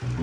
Hello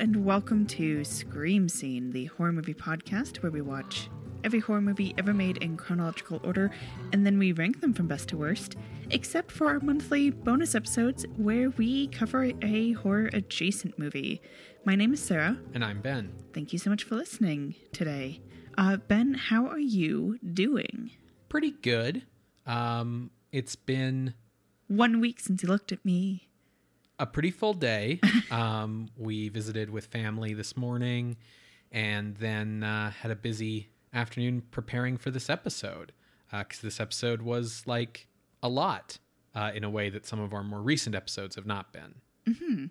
and welcome to Scream Scene, the horror movie podcast where we watch every horror movie ever made in chronological order and then we rank them from best to worst, except for our monthly bonus episodes where we cover a horror adjacent movie. My name is Sarah. And I'm Ben. Thank you so much for listening today. Uh, ben, how are you doing? Pretty good. Um, it's been One week since you looked at me. a pretty full day. um, we visited with family this morning and then uh, had a busy afternoon preparing for this episode because this episode was like a lot uh, in a way that some of our more recent episodes have not been.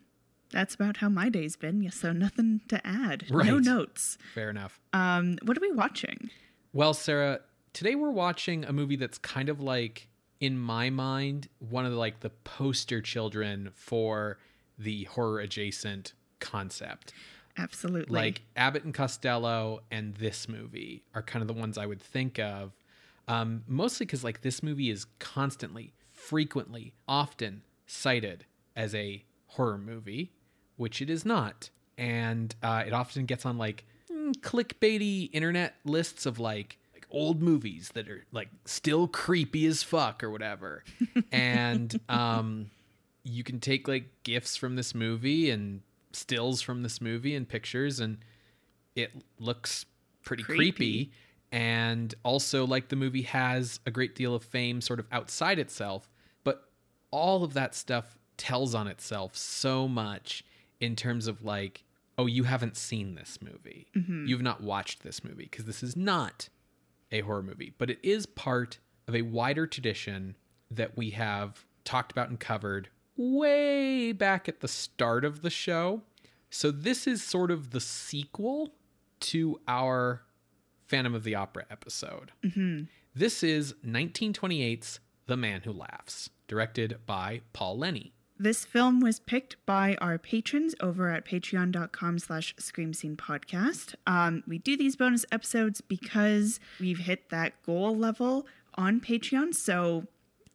That's about how my day's been, so nothing to add. No notes. Fair enough. Um, what are we watching? Well, Sarah, today we're watching a movie that's kind of like, in my mind, one of the like the poster children for the horror adjacent concept. Absolutely. Like Abbott and Costello and this movie are kind of the ones I would think of. Um, mostly because like this movie is constantly, frequently, often cited as a horror movie, which it is not, and uh, it often gets on like mm, clickbaity internet lists of like like old movies that are like still creepy as fuck or whatever, and um, you can take like gifs from this movie and stills from this movie and pictures and it looks pretty creepy. Creepy. And also like the movie has a great deal of fame sort of outside itself but all of that stuff tells on itself so much in terms of like oh you haven't seen this movie. Mm-hmm. You've not watched this movie because this is not a horror movie but it is part of a wider tradition that we have talked about and covered way back at the start of the show. So this is sort of the sequel to our Phantom of the Opera episode. This is 1928's The Man Who Laughs, directed by Paul Leni. This film was picked by our patrons over at patreon.com slash scream scene podcast. Um, we do these bonus episodes because we've hit that goal level on Patreon. So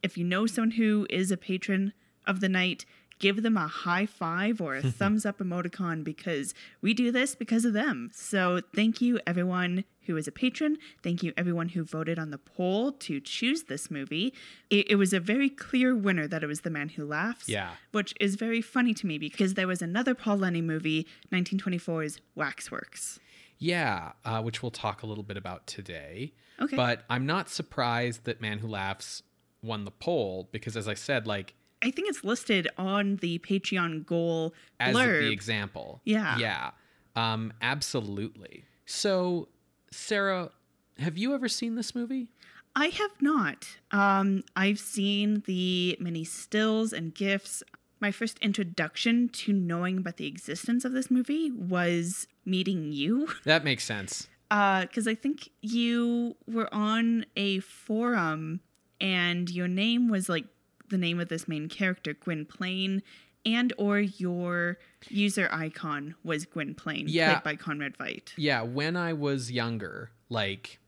if you know someone who is a patron of the night, give them a high five or a thumbs up emoticon because we do this because of them. So thank you everyone who is a patron. Thank you everyone who voted on the poll to choose this movie. It, it was a very clear winner that it was The Man Who Laughs Yeah. which is very funny to me because there was another Paul Leni movie, 1924's Waxworks. Yeah, uh, which we'll talk a little bit about today. Okay. But I'm not surprised that Man Who Laughs won the poll because, as I said, like, I think it's listed on the Patreon goal as blurb. the example. Yeah. Yeah. Um, absolutely. So, Sarah, have you ever seen this movie? I have not. Um, I've seen the many stills and gifs. My first introduction to knowing about the existence of this movie was meeting you. That makes sense. because I think you were on a forum and your name was like the name of this main character, Gwynplaine, and or your user icon was Gwynplaine, Yeah. played by Conrad Veidt. Yeah, when I was younger, like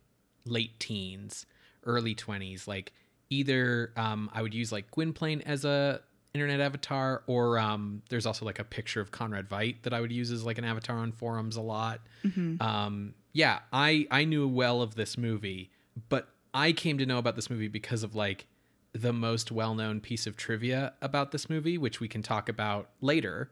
late teens, early 20s, like either um, I would use like Gwynplaine as a internet avatar or um, there's also like a picture of Conrad Veidt that I would use as like an avatar on forums a lot. Um, yeah, I I knew well of this movie, but I came to know about this movie because of like the most well-known piece of trivia about this movie, which we can talk about later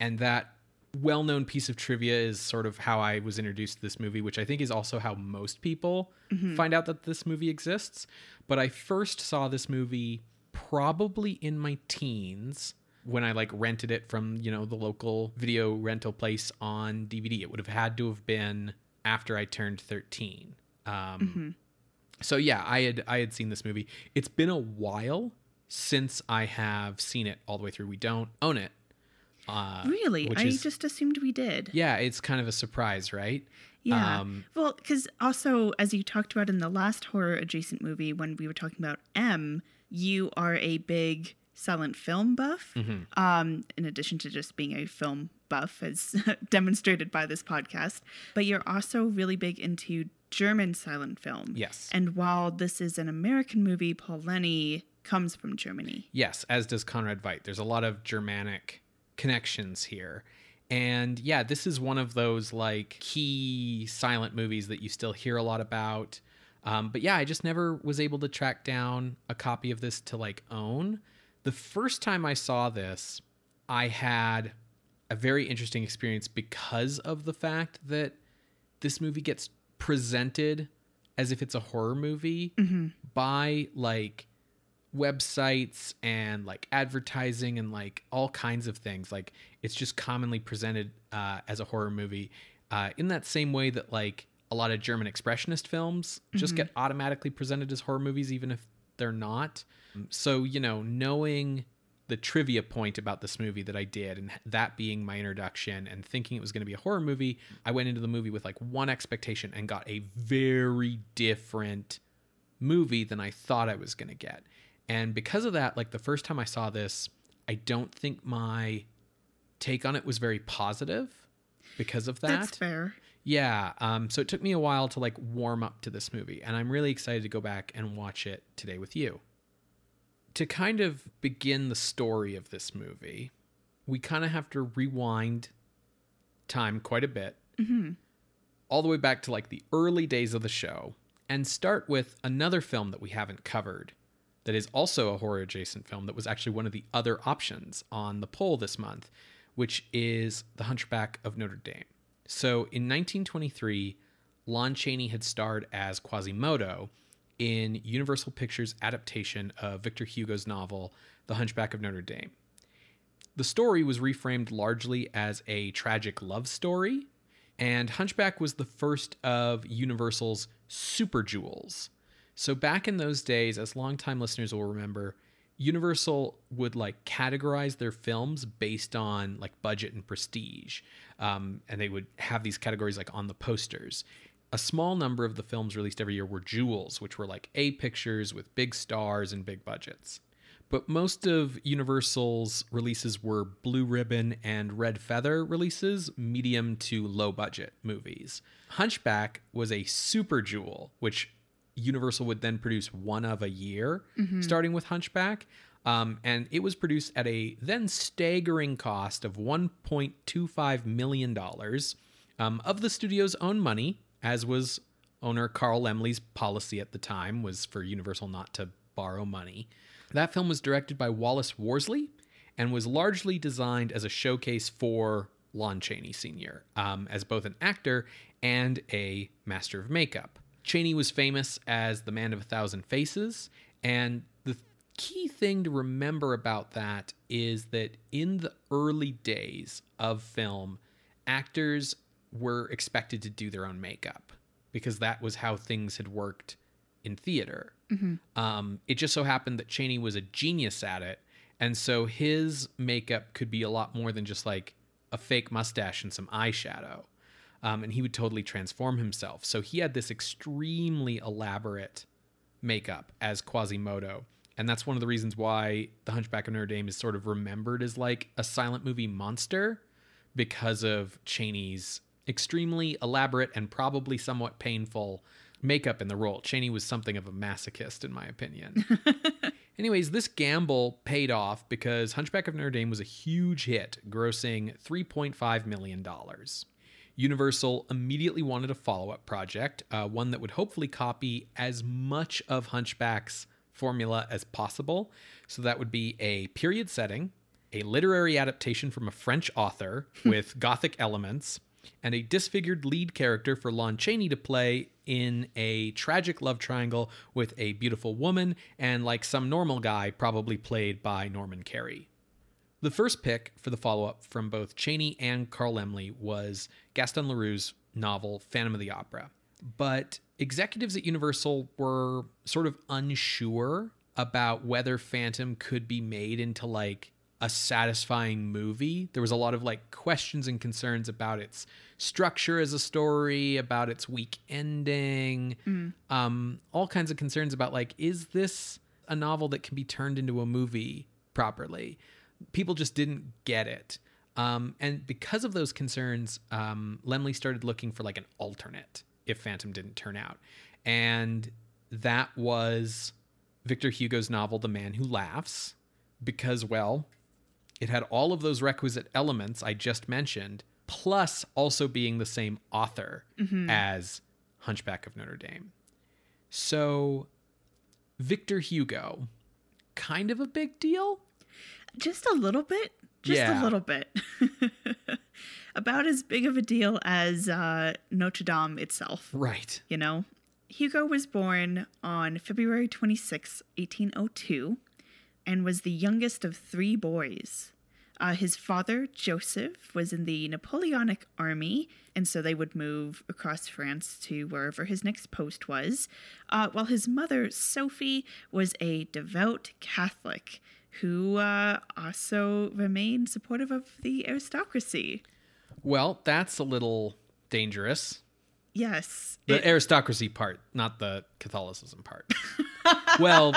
and that well-known piece of trivia is sort of how I was introduced to this movie, which I think is also how most people find out that this movie exists. But I first saw this movie probably in my teens when I like rented it from, you know, the local video rental place on DVD. It would have had to have been after I turned 13. Um so yeah, I had I had seen this movie. It's been a while since I have seen it all the way through. We don't own it. Uh, Really? I is- just assumed we did. yeah, it's kind of a surprise, right? Yeah. Um, well, because also, as you talked about in the last horror adjacent movie, when we were talking about M, you are a big silent film buff. Mm-hmm. Um, in addition to just being a film buff, as demonstrated by this podcast, but you're also really big into German silent film. Yes. And while this is an American movie, Paul Leni comes from Germany. Yes, as does Conrad Veidt. There's a lot of Germanic connections here. And yeah, this is one of those like key silent movies that you still hear a lot about. Um, but yeah, I just never was able to track down a copy of this to like own. The first time I saw this, I had a very interesting experience because of the fact that this movie gets presented as if it's a horror movie by like websites and like advertising and like all kinds of things. Like it's just commonly presented uh, as a horror movie uh, in that same way that like a lot of german expressionist films just get automatically presented as horror movies even if they're not. So you know knowing the trivia point about this movie that I did, and that being my introduction, and thinking it was going to be a horror movie, I went into the movie with like one expectation and got a very different movie than I thought I was going to get. And because of that, like the first time I saw this, I don't think my take on it was very positive because of that. That's fair. Yeah. Um, so it took me a while to like warm up to this movie, and I'm really excited to go back and watch it today with you. To kind of begin the story of this movie, we kind of have to rewind time quite a bit, mm-hmm. all the way back to like the early days of the show, and start with another film that we haven't covered that is also a horror adjacent film that was actually one of the other options on the poll this month, which is The Hunchback of Notre Dame. So in 1923, Lon Chaney had starred as Quasimodo in Universal Pictures' adaptation of Victor Hugo's novel, The Hunchback of Notre Dame. The story was reframed largely as a tragic love story, and Hunchback was the first of Universal's super jewels. So back in those days, as longtime listeners will remember, Universal would like categorize their films based on like budget and prestige, um, and they would have these categories like on the posters. A small number of the films released every year were jewels, which were like A pictures with big stars and big budgets. But most of Universal's releases were Blue Ribbon and Red Feather releases, medium to low budget movies. Hunchback was a super jewel, which Universal would then produce one of a year, starting with Hunchback. Um, and it was produced at a then staggering cost of $1.25 million um, of the studio's own money, as was owner Carl Laemmle's policy at the time, was for Universal not to borrow money. That film was directed by Wallace Worsley and was largely designed as a showcase for Lon Chaney Sr., um, as both an actor and a master of makeup. Chaney was famous as the man of a thousand faces, and the key thing to remember about that is that in the early days of film, actors were expected to do their own makeup because that was how things had worked in theater. Um, it just so happened that Chaney was a genius at it, and so his makeup could be a lot more than just like a fake mustache and some eyeshadow. Um, and he would totally transform himself. So he had this extremely elaborate makeup as Quasimodo. And that's one of the reasons why The Hunchback of Notre Dame is sort of remembered as like a silent movie monster because of Chaney's extremely elaborate and probably somewhat painful makeup in the role. Chaney was something of a masochist, in my opinion. Anyways, this gamble paid off because Hunchback of Notre Dame was a huge hit, grossing $3.5 million. Universal immediately wanted a follow up project, uh, one that would hopefully copy as much of Hunchback's formula as possible. So that would be a period setting, a literary adaptation from a French author with gothic elements, and a disfigured lead character for Lon Chaney to play in a tragic love triangle with a beautiful woman and like some normal guy, probably played by Norman Kerry. The first pick for the follow up from both Chaney and Carl Laemmle was Gaston Leroux's novel Phantom of the Opera. But executives at Universal were sort of unsure about whether Phantom could be made into like a satisfying movie. There was a lot of like questions and concerns about its structure as a story, about its weak ending, um, all kinds of concerns about like, is this a novel that can be turned into a movie properly? People just didn't get it. Um, and because of those concerns, um, Laemmle started looking for like an alternate if Phantom didn't turn out. And that was Victor Hugo's novel, The Man Who Laughs, because, well, it had all of those requisite elements I just mentioned, plus also being the same author as Hunchback of Notre Dame. So, Victor Hugo, kind of a big deal. Just a little bit. Just Yeah. a little bit. About as big of a deal as uh, Notre Dame itself. Right. you know. Hugo was born on February 26, 1802, and was the youngest of three boys. Uh, his father, Joseph, was in the Napoleonic army, and so they would move across France to wherever his next post was, uh, while his mother, Sophie, was a devout Catholic who uh, also remained supportive of the aristocracy. Well, that's a little dangerous. Yes. The it- aristocracy part, not the Catholicism part. well,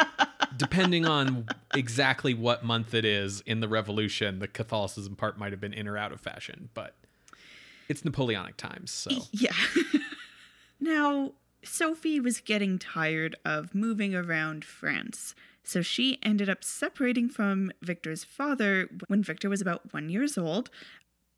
depending on exactly what month it is in the revolution, the Catholicism part might have been in or out of fashion, but it's Napoleonic times, so Yeah. now, Sophie was getting tired of moving around France, so she ended up separating from Victor's father when Victor was about one years old,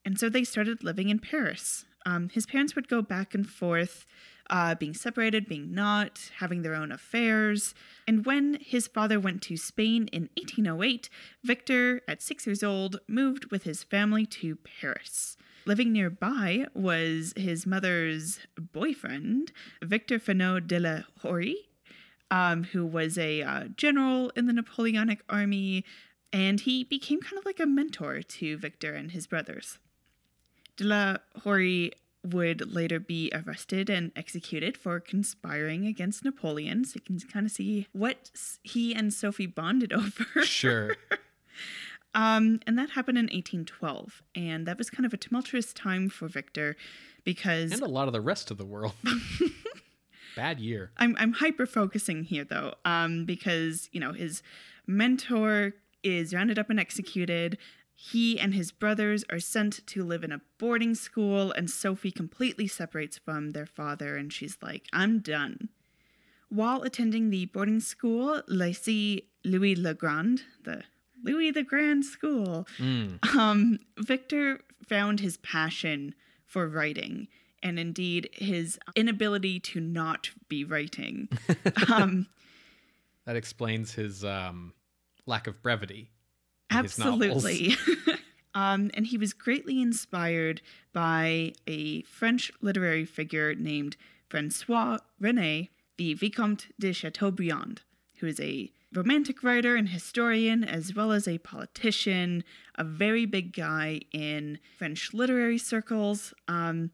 and so they started living in Paris. Um, his parents would go back and forth, uh, being separated, being not, having their own affairs. And when his father went to Spain in 1808, Victor, at six years old, moved with his family to Paris. Living nearby was his mother's boyfriend, Victor Fanneau de la Horie, um, who was a uh, general in the Napoleonic army, and he became kind of like a mentor to Victor and his brothers. De la Horie would later be arrested and executed for conspiring against Napoleon, so you can kind of see what he and Sophie bonded over. sure. Um, and that happened in 1812, and that was kind of a tumultuous time for Victor because And a lot of the rest of the world. Bad year. I'm I'm hyper focusing here though, um, because you know his mentor is rounded up and executed. He and his brothers are sent to live in a boarding school, and Sophie completely separates from their father, and she's like, "I'm done." While attending the boarding school, Lycée Louis le Grand, the Louis the Grand School, Mm. um, Victor found his passion for writing and indeed his inability to not be writing. um, That explains his um, lack of brevity. In his novels. absolutely. um, and he was greatly inspired by a French literary figure named Francois René, the Vicomte de Chateaubriand, who is a romantic writer and historian, as well as a politician, a very big guy in French literary circles. Um,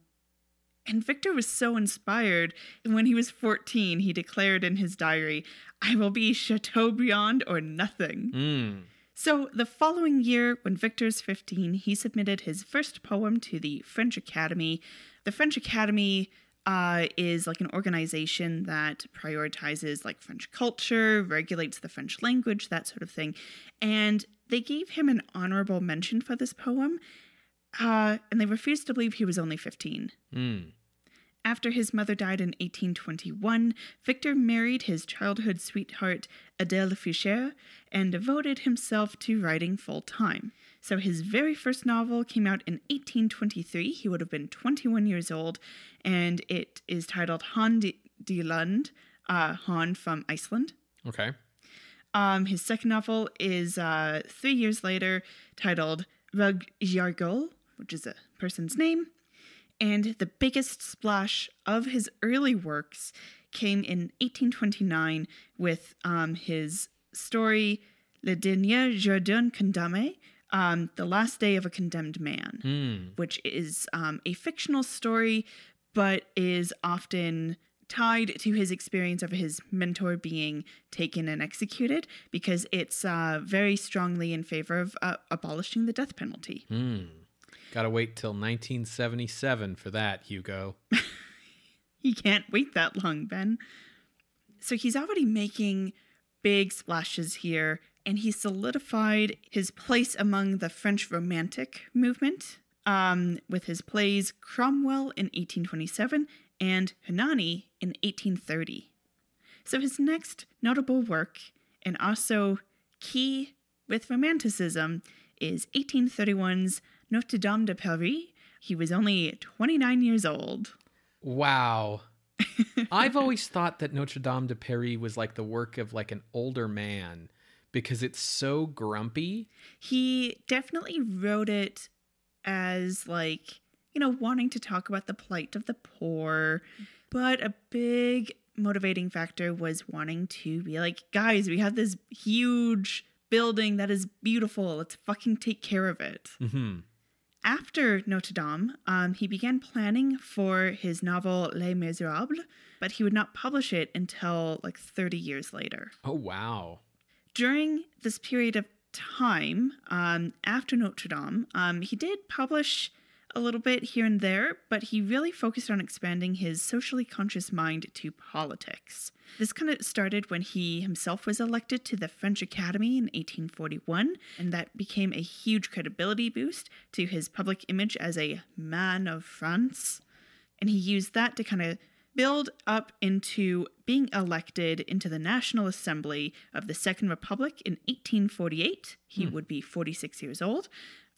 and Victor was so inspired. And when he was 14, he declared in his diary, I will be Chateaubriand or nothing. Mm. So, the following year, when Victor's 15, he submitted his first poem to the French Academy. The French Academy uh, is like an organization that prioritizes like French culture, regulates the French language, that sort of thing. And they gave him an honorable mention for this poem, uh, and they refused to believe he was only 15. Mm. After his mother died in 1821, Victor married his childhood sweetheart, Adele Fischer, and devoted himself to writing full time. So his very first novel came out in 1823. He would have been 21 years old, and it is titled Han de, Lund, uh, Han from Iceland. Okay. Um, his second novel is uh, three years later, titled Rug Jargol, which is a person's name. And the biggest splash of his early works came in 1829 with um, his story Le Dernier Jour d'un Condamné, um, The Last Day of a Condemned Man Mm. which is um, a fictional story, but is often tied to his experience of his mentor being taken and executed because it's uh, very strongly in favor of uh, abolishing the death penalty. Mm. Gotta wait till 1977 for that, Hugo. He can't wait that long, Ben. So he's already making big splashes here, and he solidified his place among the French Romantic movement um, with his plays Cromwell in 1827 and Hernani in 1830. So his next notable work, and also key with Romanticism, is 1831's Notre Dame de Paris. He was only 29 years old. Wow. I've always thought that Notre Dame de Paris was like the work of like an older man because it's so grumpy. He definitely wrote it as like, you know, wanting to talk about the plight of the poor, but a big motivating factor was wanting to be like, guys, we have this huge building that is beautiful. Let's fucking take care of it. hmm After Notre Dame, um, he began planning for his novel Les Miserables, but he would not publish it until like 30 years later. Oh, wow. During this period of time, um, after Notre Dame, um, he did publish a little bit here and there, but he really focused on expanding his socially conscious mind to politics. This kind of started when he himself was elected to the French Academy in 1841, and that became a huge credibility boost to his public image as a man of France. And he used that to kind of build up into being elected into the National Assembly of the Second Republic in 1848. He hmm. would be 46 years old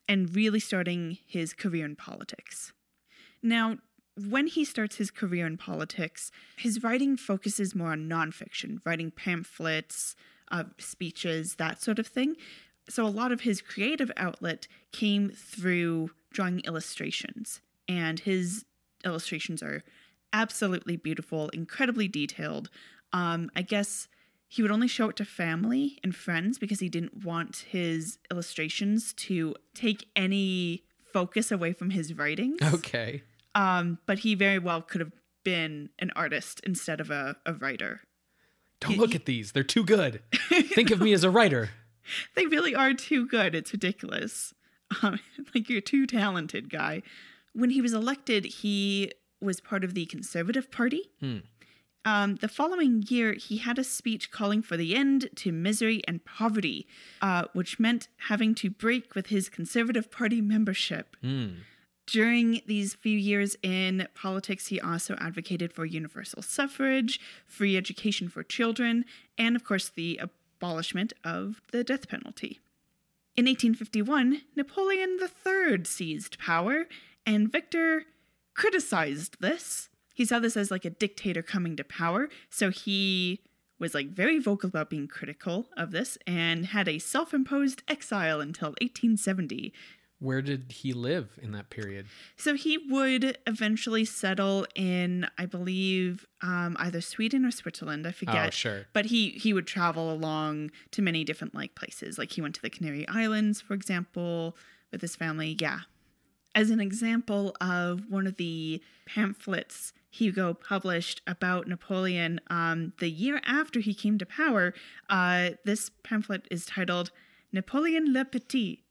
and really starting his career in politics. Now, when he starts his career in politics, his writing focuses more on nonfiction, writing pamphlets, uh, speeches, that sort of thing. So a lot of his creative outlet came through drawing illustrations, and his illustrations are absolutely beautiful, incredibly detailed. Um, I guess he would only show it to family and friends because he didn't want his illustrations to take any focus away from his writings. Okay. Um, but he very well could have been an artist instead of a, a writer. Don't look at these. They're too good. Think of me as a writer. They really are too good. It's ridiculous. Um, like you're too talented, guy. When he was elected, he was part of the Conservative Party. Um, the following year, he had a speech calling for the end to misery and poverty, uh, which meant having to break with his Conservative Party membership. During these few years in politics, he also advocated for universal suffrage, free education for children, and of course, the abolishment of the death penalty. In 1851, Napoleon III seized power, and Victor criticized this. He saw this as like a dictator coming to power, so he was like very vocal about being critical of this and had a self-imposed exile until 1870. Where did he live in that period? So he would eventually settle in, I believe, um, either Sweden or Switzerland. I forget. Oh, sure. But he he would travel along to many different like places. Like he went to the Canary Islands, for example, with his family. Yeah. As an example of one of the pamphlets Hugo published about Napoleon um, the year after he came to power, uh, this pamphlet is titled Napoleon le Petit.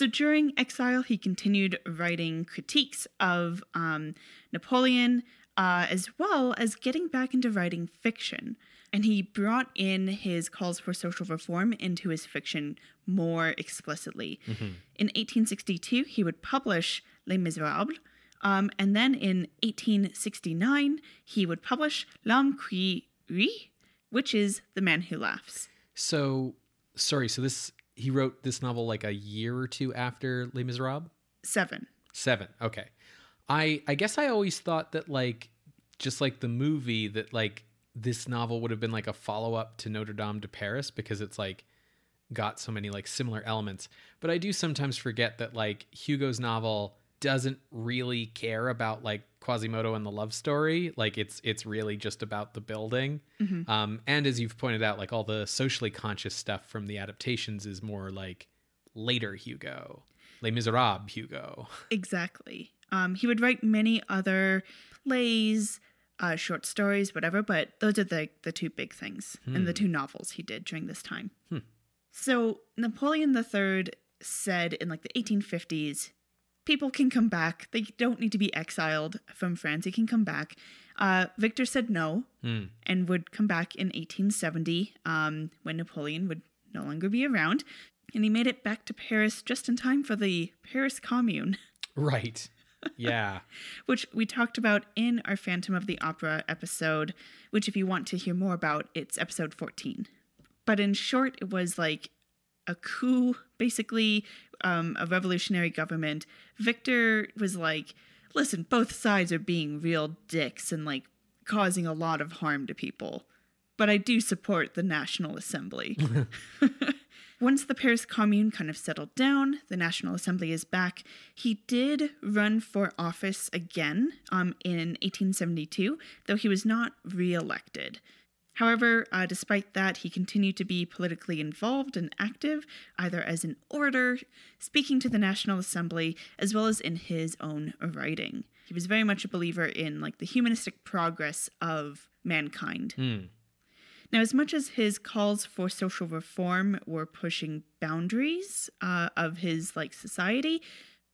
So during exile, he continued writing critiques of um, Napoleon, uh, as well as getting back into writing fiction. And he brought in his calls for social reform into his fiction more explicitly. In 1862, he would publish Les Miserables. Um, and then in 1869, he would publish L'Homme qui rit, which is The Man Who Laughs. So, sorry. So this he wrote this novel like a year or two after Les Miserables. Seven. Seven. Okay. I I guess I always thought that like just like the movie that like this novel would have been like a follow up to Notre Dame de Paris because it's like got so many like similar elements. But I do sometimes forget that like Hugo's novel doesn't really care about like Quasimodo and the love story. Like it's it's really just about the building. Um, and as you've pointed out, like all the socially conscious stuff from the adaptations is more like later Hugo, Les Miserables Hugo. Exactly. Um, he would write many other plays, uh, short stories, whatever, but those are the, the two big things and the two novels he did during this time. So Napoleon III said in like the 1850s, people can come back. They don't need to be exiled from France. They can come back. Uh, Victor said no Hmm. and would come back in 1870 um, when Napoleon would no longer be around. And he made it back to Paris just in time for the Paris Commune, Right. Yeah. which we talked about in our Phantom of the Opera episode, which, if you want to hear more about, it's episode 14. But in short, it was like a coup, basically, um, a revolutionary government. Victor was like, listen, both sides are being real dicks and like causing a lot of harm to people. But I do support the National Assembly. Once the Paris Commune kind of settled down, the National Assembly is back. He did run for office again um, in 1872, though he was not re-elected. However, uh, despite that, he continued to be politically involved and active, either as an orator, speaking to the National Assembly, as well as in his own writing. He was very much a believer in like the humanistic progress of mankind. Hmm. Now, as much as his calls for social reform were pushing boundaries uh, of his like society,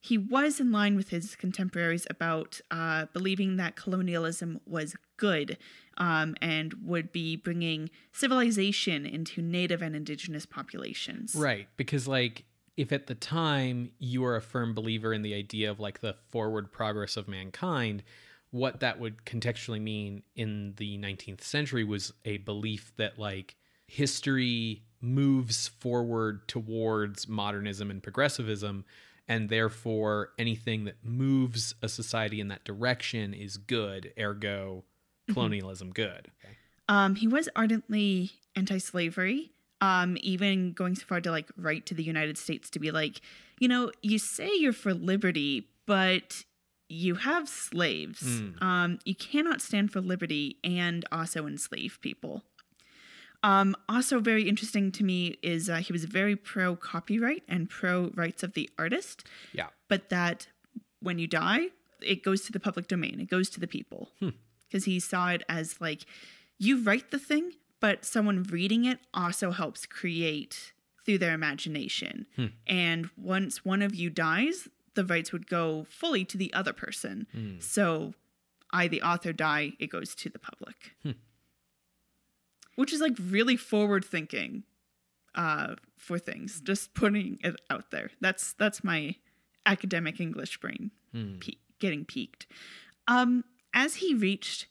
he was in line with his contemporaries about uh, believing that colonialism was good um, and would be bringing civilization into native and indigenous populations. Right. Because, like, if at the time you are a firm believer in the idea of like the forward progress of mankind, what that would contextually mean in the 19th century was a belief that like history moves forward towards modernism and progressivism and therefore anything that moves a society in that direction is good ergo colonialism good okay. Um, he was ardently anti-slavery. Um, even going so far to like write to the United States to be like, you know, you say you're for liberty, but you have slaves. Mm. Um, you cannot stand for liberty and also enslave people. Um, also, very interesting to me is uh, he was very pro copyright and pro rights of the artist, yeah but that when you die, it goes to the public domain, it goes to the people. Because he saw it as like, you write the thing, but someone reading it also helps create through their imagination. And once one of you dies, the rights would go fully to the other person. So I, the author, die, it goes to the public. Which is like really forward thinking uh, for things. Just putting it out there. That's that's my academic English brain pe- getting peaked. Um, as he reached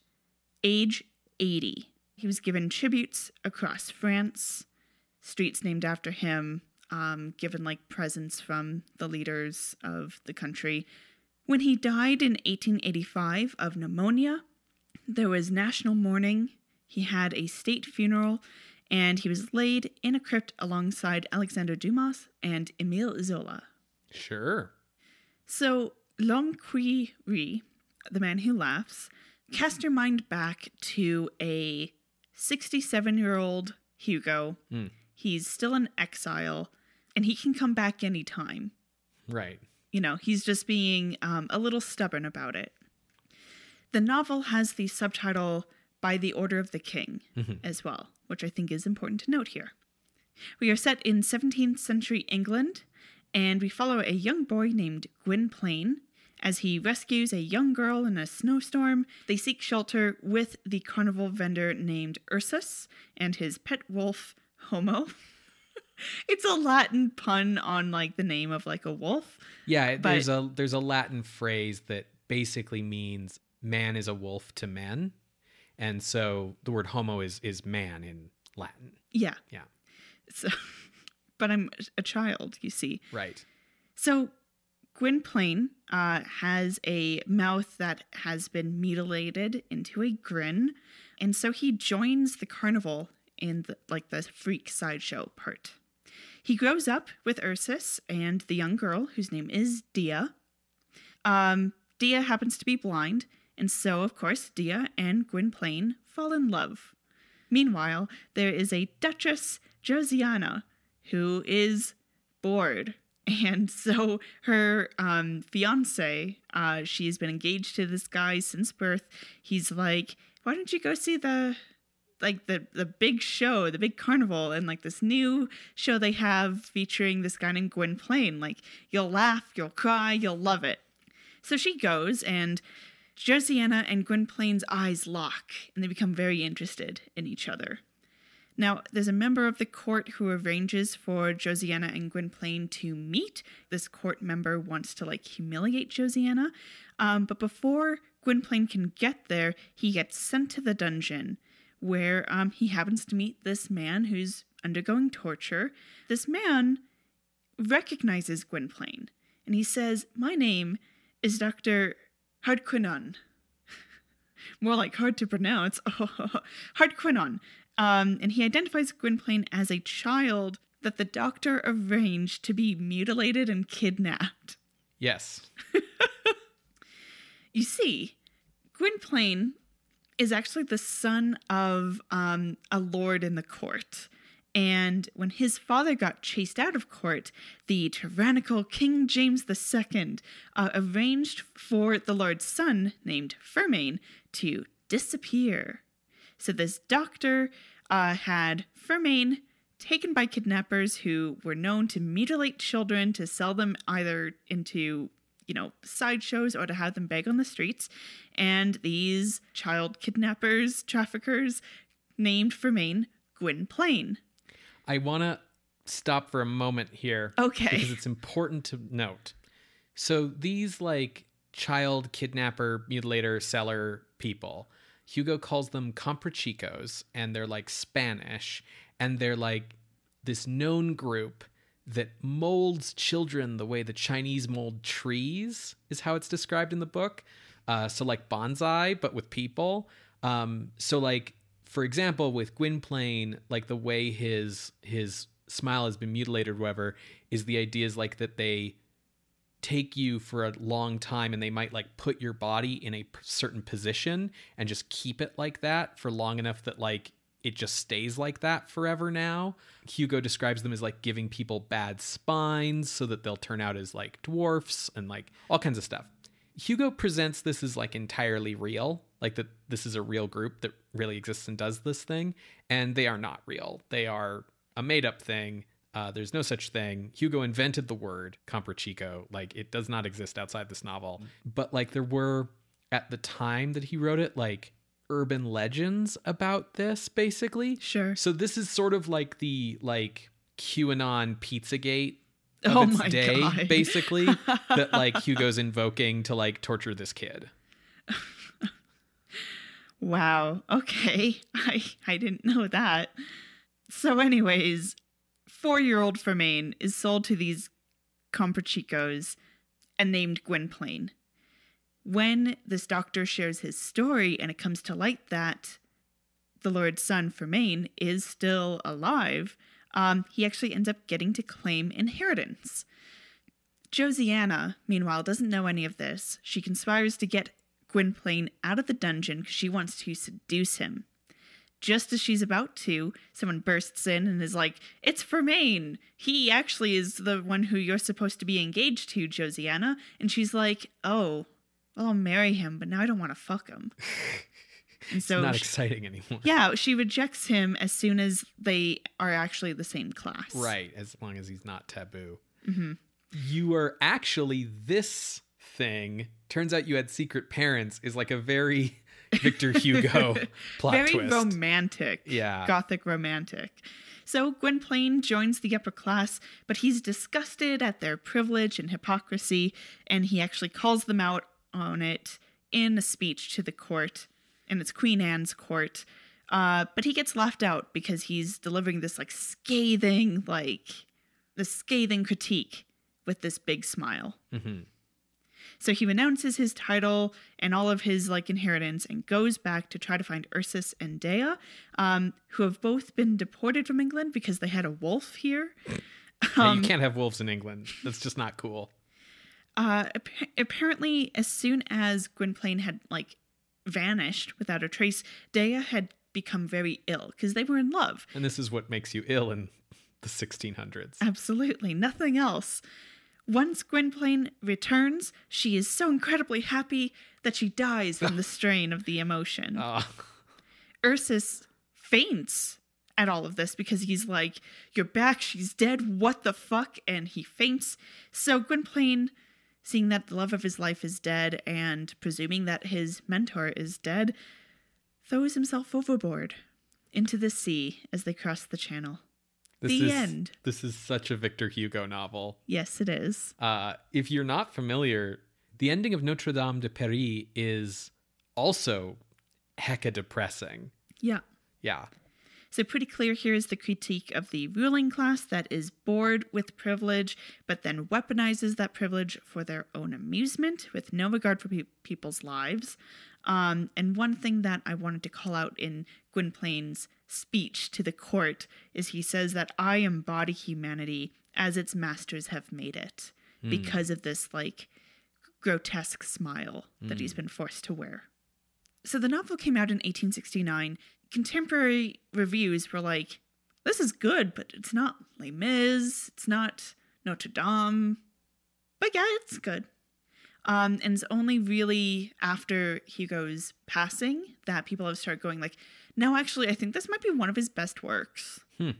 age 80, he was given tributes across France, streets named after him, um, given like presents from the leaders of the country. When he died in 1885 of pneumonia, there was national mourning. He had a state funeral, and he was laid in a crypt alongside Alexander Dumas and Emile Zola. sure So, L'Enquire, the man who laughs, cast your mind back to a 67 year old Hugo. Hmm. He's still in exile, and he can come back anytime. right You know, he's just being um, a little stubborn about it. The novel has the subtitle By the Order of the King as well, which I think is important to note here. We are set in 17th century England, and we follow a young boy named Gwynplaine. As he rescues a young girl in a snowstorm, they seek shelter with the carnival vendor named Ursus and his pet wolf, Homo. it's a Latin pun on like the name of like a wolf. Yeah, But- there's a there's a Latin phrase that basically means man is a wolf to men. And so the word homo is is man in Latin. Yeah. Yeah. So, but I'm a child, you see. Right. So Gwynplaine uh, has a mouth that has been mutilated into a grin, and so he joins the carnival in the, like the freak sideshow part. He grows up with Ursus and the young girl whose name is Dea. Um, Dea happens to be blind, and so of course Dea and Gwynplaine fall in love. Meanwhile, there is a Duchess Josiana who is bored. And so her um, fiance, uh, she's been engaged to this guy since birth. He's like, "Why don't you go see the like the the big show, the big carnival, and like this new show they have featuring this guy named Gwynplaine. Like you'll laugh, you'll cry, you'll love it. So she goes, and Josiana and Gwynplaine's eyes lock, and they become very interested in each other. Now, there's a member of the court who arranges for Josiana and Gwynplaine to meet. This court member wants to like humiliate Josiana, um, but before Gwynplaine can get there, he gets sent to the dungeon where um, he happens to meet this man who's undergoing torture. This man recognizes Gwynplaine and he says, My name is Dr. Hardquanonne. More like hard to pronounce. Hardquanonne. Um, and he identifies Gwynplaine as a child that the doctor arranged to be mutilated and kidnapped. Yes. You see, Gwynplaine is actually the son of um, a lord in the court. And when his father got chased out of court, the tyrannical King James II uh, arranged for the Lord's son, named Fermain, to disappear. So this doctor uh, had Fermain taken by kidnappers who were known to mutilate children to sell them either into you know, sideshows or to have them beg on the streets. And these child kidnappers, traffickers, named Fermain Gwynplaine. I want to stop for a moment here. Okay. Because it's important to note. So these like child kidnapper, mutilator, seller people, Hugo calls them comprachicos, and they're like Spanish, and they're like this known group that molds children the way the Chinese mold trees, is how it's described in the book. Uh, so, like bonsai, but with people. Um, so, like, for example, with Gwynplaine, like the way his his smile has been mutilated, or whatever, is the idea is like that they take you for a long time and they might like put your body in a certain position and just keep it like that for long enough that like it just stays like that forever now. Hugo describes them as like giving people bad spines so that they'll turn out as like dwarfs and like all kinds of stuff. Hugo presents this as like entirely real, like that this is a real group that really exists and does this thing, and they are not real. They are a made up thing. Uh, there's no such thing. Hugo invented the word comprachico. Like it does not exist outside this novel. But like there were at the time that he wrote it, like urban legends about this basically. Sure. So this is sort of like the like QAnon Pizzagate of Oh its my day, God. basically. that like Hugo's invoking to like torture this kid. Wow. Okay. I I didn't know that. So anyways, 4-year-old Fermain is sold to these comprachicos and named Gwynplaine. When this doctor shares his story and it comes to light that the Lord's son Fermain is still alive, um, he actually ends up getting to claim inheritance. Josiana, meanwhile, doesn't know any of this. She conspires to get Gwynplaine out of the dungeon because she wants to seduce him. Just as she's about to, someone bursts in and is like, It's Fermain! He actually is the one who you're supposed to be engaged to, Josiana. And she's like, Oh, well, I'll marry him, but now I don't want to fuck him. And so, it's Not she- exciting anymore. yeah, she rejects him as soon as they are actually the same class. Right, as long as he's not taboo. hmm You are actually this thing. Turns out you had secret parents is like a very Victor Hugo plot Very twist. romantic. Yeah. Gothic romantic. So Gwynplaine joins the upper class, but he's disgusted at their privilege and hypocrisy, and he actually calls them out on it in a speech to the court, and it's Queen Anne's court. Uh, but he gets laughed out because he's delivering this like scathing, like this scathing critique with this big smile. Mhm. So he renounces his title and all of his like inheritance and goes back to try to find Ursus and Dea, um, who have both been deported from England because they had a wolf here. Yeah, Um, you can't have wolves in England. That's just not cool. Uh, appa- apparently, as soon as Gwynplaine had like vanished without a trace, Dea had become very ill because they were in love. And this is what makes you ill in the 1600s. Absolutely, nothing else. Once Gwynplaine returns, she is so incredibly happy that she dies from the strain of the emotion. Ah, Ursus faints at all of this because he's like, You're back, she's dead, what the fuck? And he faints. So Gwynplaine, seeing that the love of his life is dead and presuming that his mentor is dead, throws himself overboard into the sea as they cross the channel. This The is, end. This is such a Victor Hugo novel. Yes, it is. Uh, if you're not familiar, the ending of Notre Dame de Paris is also hecka depressing. Yeah. Yeah. So, pretty clear here is the critique of the ruling class that is bored with privilege, but then weaponizes that privilege for their own amusement with no regard for pe- people's lives. Um, and one thing that I wanted to call out in Gwynplaine's speech to the court is he says that I embody humanity as its masters have made it because of this, like, grotesque smile that he's been forced to wear. So the novel came out in 1869. Contemporary reviews were like, this is good, but it's not Les Mis, it's not Notre Dame. But yeah, it's good. Um, and it's only really after Hugo's passing that people have started going like, no, actually, I think this might be one of his best works. Hmm.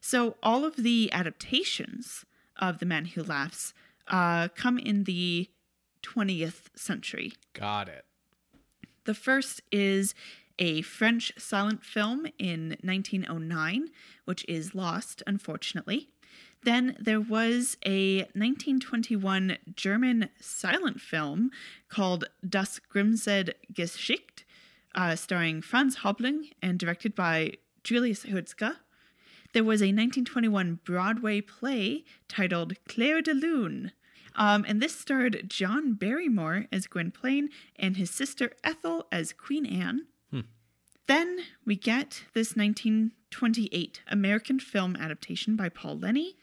So all of the adaptations of The Man Who Laughs uh, come in the 20th century. Got it. The first is a French silent film in 1909, which is lost, unfortunately. Then there was a 1921 German silent film called Das grinsende Gesicht, uh, starring Franz Hobling and directed by Julius Herzka. There was a 1921 Broadway play titled Clair de Lune, um, and this starred John Barrymore as Gwynplaine and his sister Ethel as Queen Anne. Then we get this 1928 American film adaptation by Paul Leni.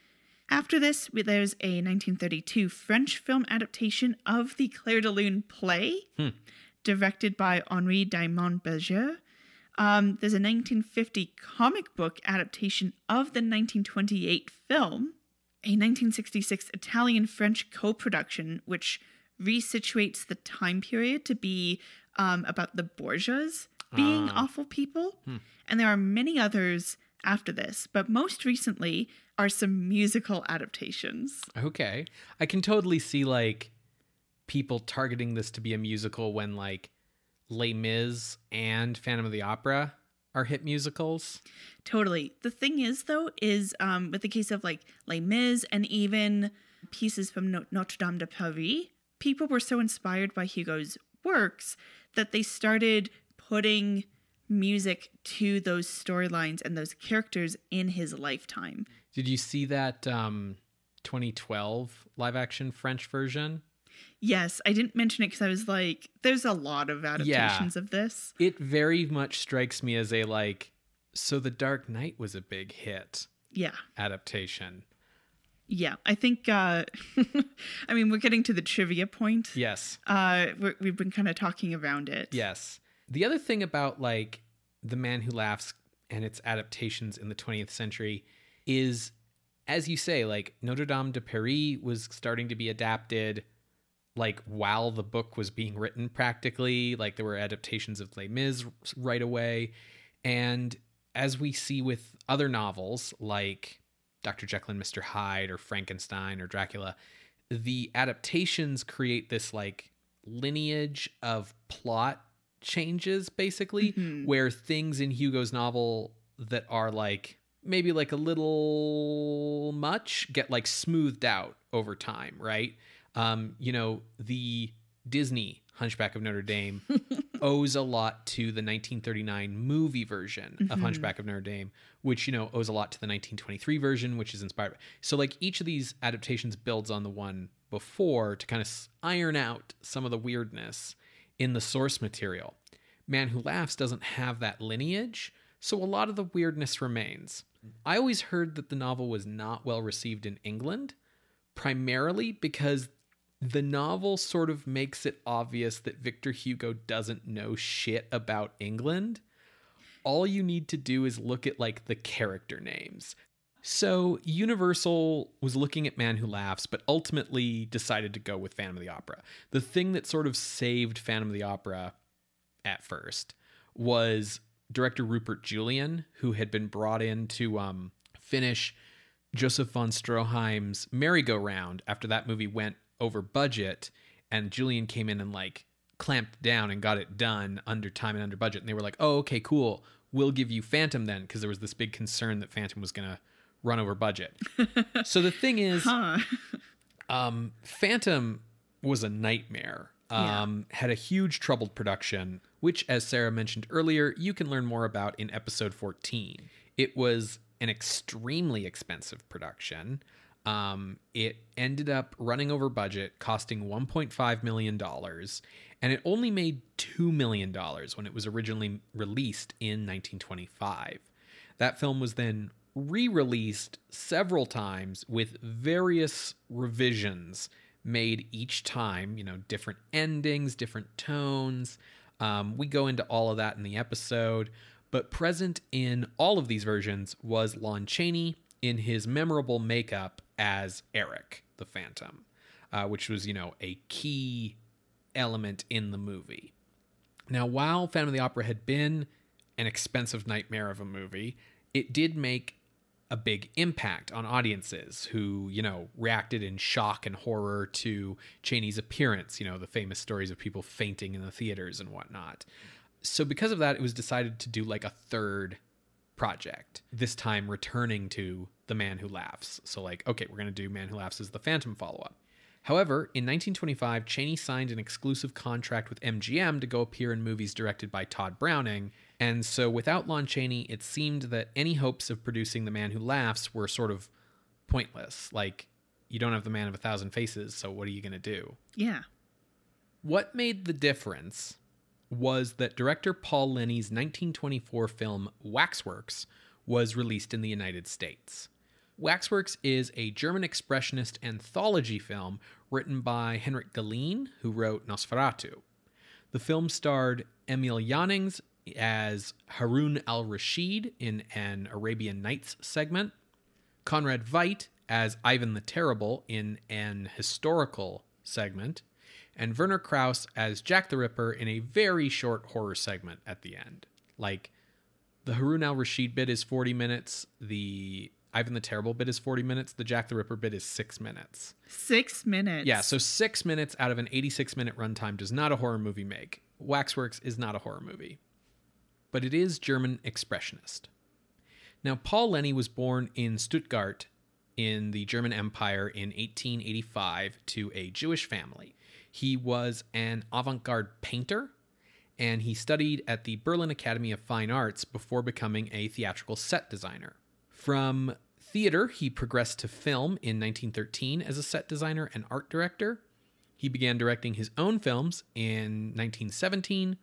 After this, there's a 1932 French film adaptation of the Clair de Lune play, directed by Henri Diamant-Berger. Um, there's a 1950 comic book adaptation of the 1928 film, a 1966 Italian French co production, which resituates the time period to be um, about the Borgias being awful people. And there are many others after this, but most recently are some musical adaptations. Okay. I can totally see like people targeting this to be a musical when like Les Mis and Phantom of the Opera are hit musicals. Totally. The thing is, though, is um, with the case of like Les Mis and even pieces from No- Notre Dame de Paris, people were so inspired by Hugo's works that they started putting music to those storylines and those characters in his lifetime. Did you see that um 2012 live action French version? Yes, I didn't mention it because I was like, there's a lot of adaptations of this. It very much strikes me as a like so the Dark Knight was a big hit Yeah. adaptation. Yeah. I think, uh, I mean, we're getting to the trivia point. Yes. Uh, we're, we've been kind of talking around it. Yes. The other thing about like The Man Who Laughs and its adaptations in the 20th century is as you say like Notre Dame de Paris was starting to be adapted like while the book was being written practically like there were adaptations of Les Mis right away and as we see with other novels like Dr. Jekyll and Mr. Hyde or Frankenstein or Dracula the adaptations create this like lineage of plot changes basically mm-hmm. where things in Hugo's novel that are like maybe like a little much get like smoothed out over time, right? Um, you know, the Disney Hunchback of Notre Dame owes a lot to the 1939 movie version of Hunchback of Notre Dame, which you know owes a lot to the 1923 version, which is inspired. By. So like each of these adaptations builds on the one before to kind of iron out some of the weirdness in the source material. Man Who Laughs doesn't have that lineage, so a lot of the weirdness remains. I always heard that the novel was not well received in England, primarily because the novel sort of makes it obvious that Victor Hugo doesn't know shit about England. All you need to do is look at like the character names. So Universal was looking at Man Who Laughs, but ultimately decided to go with Phantom of the Opera. The thing that sort of saved Phantom of the Opera at first was director Rupert Julian, who had been brought in to um, finish Joseph von Stroheim's Merry-Go-Round after that movie went over budget, and Julian came in and like clamped down and got it done under time and under budget. And they were like, "Oh, okay, cool. We'll give you Phantom then," because there was this big concern that Phantom was gonna run over budget. so the thing is, Huh. um, Phantom was a nightmare. Yeah. Um, Had a huge troubled production, which, as Sarah mentioned earlier, you can learn more about in episode 14. It was an extremely expensive production. Um, it ended up running over budget, costing $1.5 million, and it only made $2 million when it was originally released in 1925. That film was then re released several times with various revisions made each time, you know, different endings, different tones. Um, we go into all of that in the episode, but present in all of these versions was Lon Chaney in his memorable makeup as Eric the Phantom, uh, which was, you know, a key element in the movie. Now, while Phantom of the Opera had been an expensive nightmare of a movie, it did make a big impact on audiences who, you know, reacted in shock and horror to Chaney's appearance, you know, the famous stories of people fainting in the theaters and whatnot. So, because of that, it was decided to do like a third project, this time returning to The Man Who Laughs. So, like, okay, we're going to do Man Who Laughs as the Phantom follow up. However, in 1925, Chaney signed an exclusive contract with MGM to go appear in movies directed by Tod Browning. And so, without Lon Chaney, it seemed that any hopes of producing The Man Who Laughs were sort of pointless. Like, you don't have the man of a thousand faces, so what are you going to do? Yeah. What made the difference was that director Paul Leni's 1924 film Waxworks was released in the United States. Waxworks is a German expressionist anthology film written by Henrik Galeen, who wrote Nosferatu. The film starred Emil Jannings as Harun al Rashid in an Arabian Nights segment, Conrad Veidt as Ivan the Terrible in an historical segment, and Werner Krauss as Jack the Ripper in a very short horror segment at the end. Like, the Harun al Rashid bit is 40 minutes, the Ivan the Terrible bit is 40 minutes, the Jack the Ripper bit is six minutes. Six minutes. Yeah, so six minutes out of an 86 minute runtime does not a horror movie make. Waxworks is not a horror movie, but it is German expressionist. Now, Paul Leni was born in Stuttgart in the German Empire in 1885 to a Jewish family. He was an avant garde painter and he studied at the Berlin Academy of Fine Arts before becoming a theatrical set designer. From theater, he progressed to film in 1913 as a set designer and art director. He began directing his own films in 1917,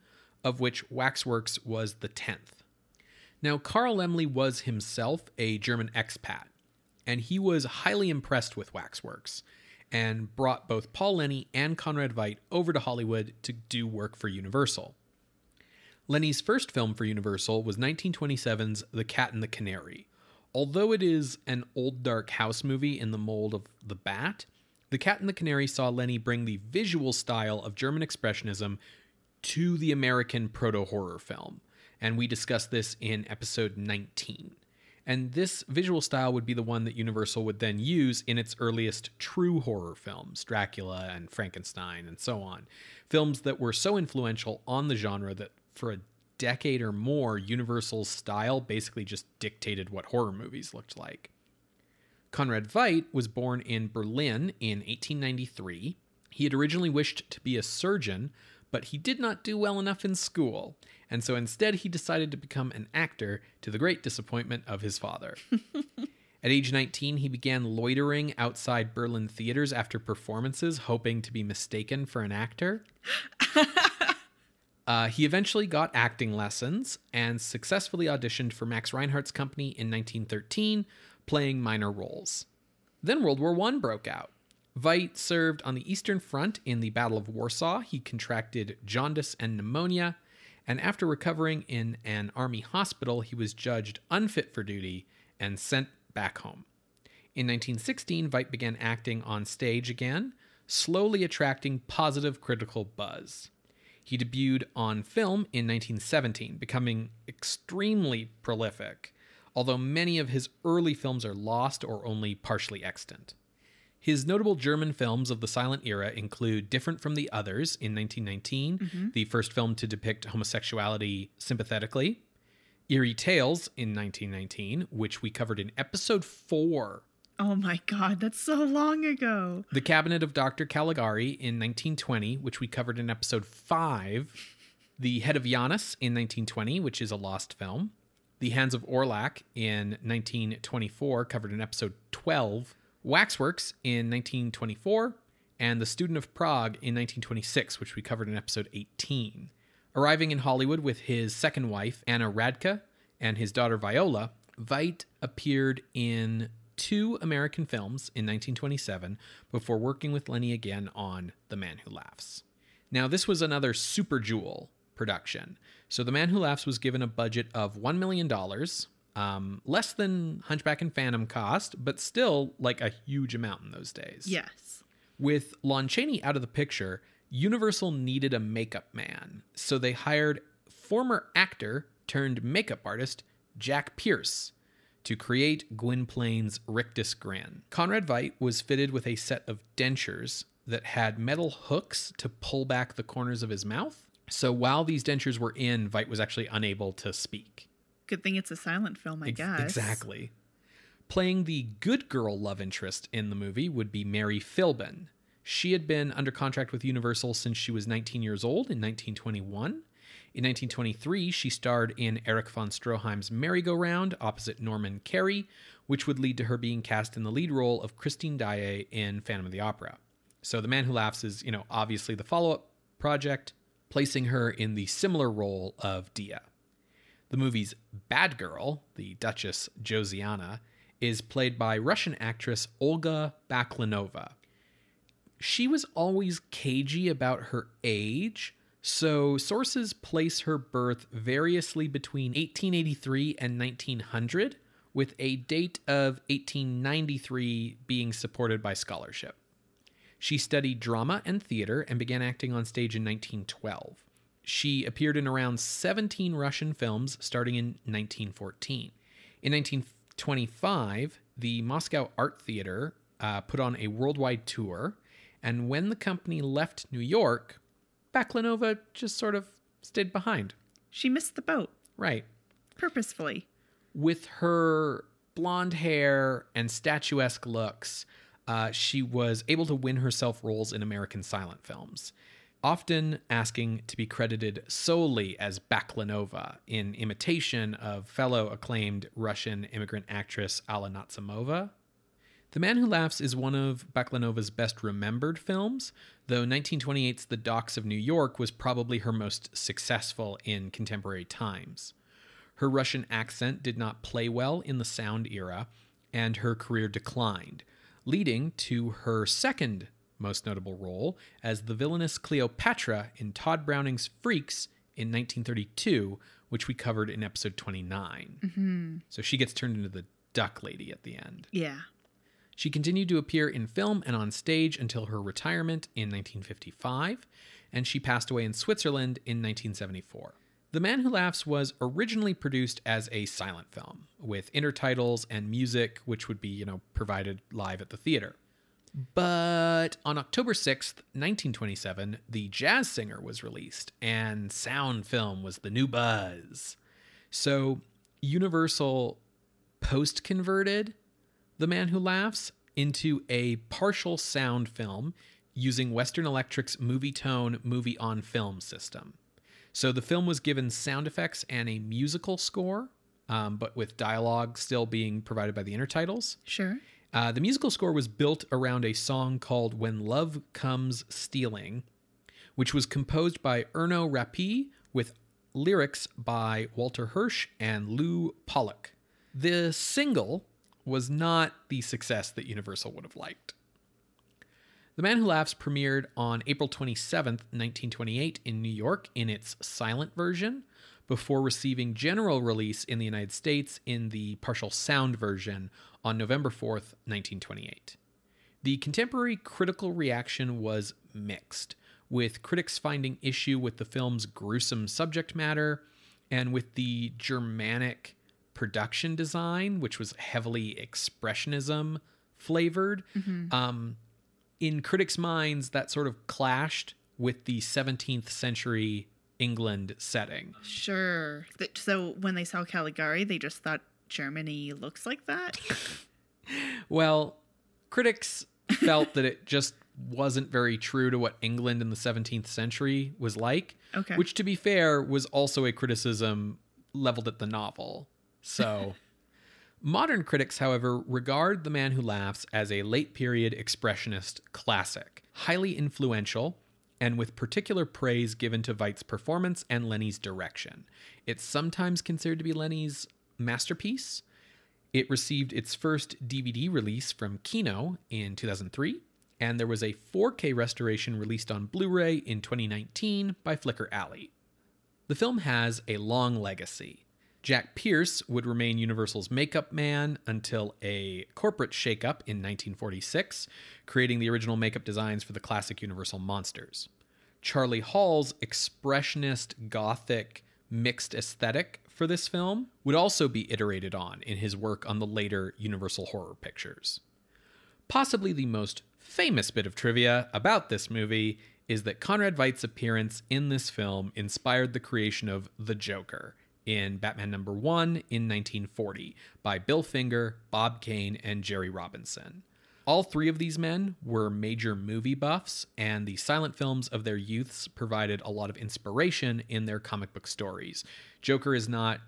of which Waxworks was the 10th. Now, Carl Laemmle was himself a German expat, and he was highly impressed with Waxworks and brought both Paul Leni and Conrad Veidt over to Hollywood to do work for Universal. Leni's first film for Universal was 1927's The Cat and the Canary. Although it is an old dark house movie in the mold of The Bat, The Cat and the Canary saw Leni bring the visual style of German Expressionism to the American proto horror film, and we discussed this in episode 19. And this visual style would be the one that Universal would then use in its earliest true horror films, Dracula and Frankenstein and so on. Films that were so influential on the genre that for a decade or more, Universal's style basically just dictated what horror movies looked like. Conrad Veidt was born in Berlin in 1893. He had originally wished to be a surgeon, but he did not do well enough in school, and so instead he decided to become an actor to the great disappointment of his father. At age 19, he began loitering outside Berlin theaters after performances, hoping to be mistaken for an actor. Uh, he eventually got acting lessons and successfully auditioned for Max Reinhardt's company in 1913, playing minor roles. Then World War I broke out. Veidt served on the Eastern Front in the Battle of Warsaw. He contracted jaundice and pneumonia, and after recovering in an army hospital, he was judged unfit for duty and sent back home. In 1916, Veidt began acting on stage again, slowly attracting positive critical buzz. He debuted on film in 1917, becoming extremely prolific, although many of his early films are lost or only partially extant. His notable German films of the silent era include Different from the Others in 1919, mm-hmm. the first film to depict homosexuality sympathetically, Eerie Tales in 1919, which we covered in episode 4, Oh my god, that's so long ago. The Cabinet of Dr. Caligari in 1920, which we covered in episode 5, The Head of Janus in 1920, which is a lost film, The Hands of Orlac in 1924, covered in episode 12, Waxworks in 1924, and The Student of Prague in 1926, which we covered in episode 18. Arriving in Hollywood with his second wife, Anna Radka, and his daughter Viola, Veidt appeared in two American films in 1927 before working with Leni again on The Man Who Laughs. Now, this was another Super Jewel production. So, The Man Who Laughs was given a budget of $1 million, um, less than Hunchback and Phantom cost, but still like a huge amount in those days. Yes. With Lon Chaney out of the picture, Universal needed a makeup man, so they hired former actor turned makeup artist Jack Pierce to create Gwynplaine's rictus grin. Conrad Veidt was fitted with a set of dentures that had metal hooks to pull back the corners of his mouth. So while these dentures were in, Veidt was actually unable to speak. Good thing it's a silent film, I Ex- guess. Exactly. Playing the good girl love interest in the movie would be Mary Philbin. She had been under contract with Universal since she was 19 years old in 1921. In 1923, she starred in Erich von Stroheim's Merry-Go-Round opposite Norman Kerry, which would lead to her being cast in the lead role of Christine Daae in Phantom of the Opera. So The Man Who Laughs is, you know, obviously the follow-up project, placing her in the similar role of Dea. The movie's bad girl, the Duchess Josiana, is played by Russian actress Olga Baklanova. She was always cagey about her age, so sources place her birth variously between 1883 and 1900, with a date of 1893 being supported by scholarship. She studied drama and theater and began acting on stage in 1912. She appeared in around 17 Russian films starting in 1914. In 1925, the Moscow Art Theater uh, put on a worldwide tour, and when the company left New York, Baklanova just sort of stayed behind. She missed the boat Right. purposefully. With her blonde hair and statuesque looks, uh, she was able to win herself roles in American silent films, often asking to be credited solely as Baklanova in imitation of fellow acclaimed Russian immigrant actress Alla Nazimova. The Man Who Laughs is one of Baklanova's best remembered films, though 1928's The Docks of New York was probably her most successful in contemporary times. Her Russian accent did not play well in the sound era, and her career declined, leading to her second most notable role as the villainous Cleopatra in Tod Browning's Freaks in 1932, which we covered in episode 29. Mm-hmm. So she gets turned into the duck lady at the end. Yeah. She continued to appear in film and on stage until her retirement in 1955, and she passed away in Switzerland in 1974. The Man Who Laughs was originally produced as a silent film, with intertitles and music, which would be, you know, provided live at the theater. But on October 6th, 1927, The Jazz Singer was released, and sound film was the new buzz. So Universal post converted The Man Who Laughs into a partial sound film using Western Electric's Movietone movie on film system. So the film was given sound effects and a musical score, um, but with dialogue still being provided by the intertitles. Sure. Uh, the musical score was built around a song called When Love Comes Stealing, which was composed by Erno Rapee with lyrics by Walter Hirsch and Lew Pollack. The single was not the success that Universal would have liked. The Man Who Laughs premiered on April 27th, 1928, in New York in its silent version, before receiving general release in the United States in the partial sound version on November 4th, 1928. The contemporary critical reaction was mixed, with critics finding issue with the film's gruesome subject matter and with the Germanic production design, which was heavily expressionism flavored. Um, in critics' minds, that sort of clashed with the 17th century England setting. Sure. So when they saw Caligari, they just thought Germany looks like that. Well, critics felt that it just wasn't very true to what England in the 17th century was like. Okay. Which, to be fair, was also a criticism leveled at the novel. So, modern critics, however, regard The Man Who Laughs as a late period expressionist classic, highly influential, and with particular praise given to Veidt's performance and Leni's direction. It's sometimes considered to be Leni's masterpiece. It received its first DVD release from Kino in 2003, and there was a 4K restoration released on Blu ray in 2019 by Flicker Alley. The film has a long legacy. Jack Pierce would remain Universal's makeup man until a corporate shakeup in 1946, creating the original makeup designs for the classic Universal monsters. Charlie Hall's expressionist, gothic, mixed aesthetic for this film would also be iterated on in his work on the later Universal horror pictures. Possibly the most famous bit of trivia about this movie is that Conrad Veidt's appearance in this film inspired the creation of the Joker in Batman number 1 in 1940 by Bill Finger, Bob Kane, and Jerry Robinson. All three of these men were major movie buffs, and the silent films of their youths provided a lot of inspiration in their comic book stories. Joker is not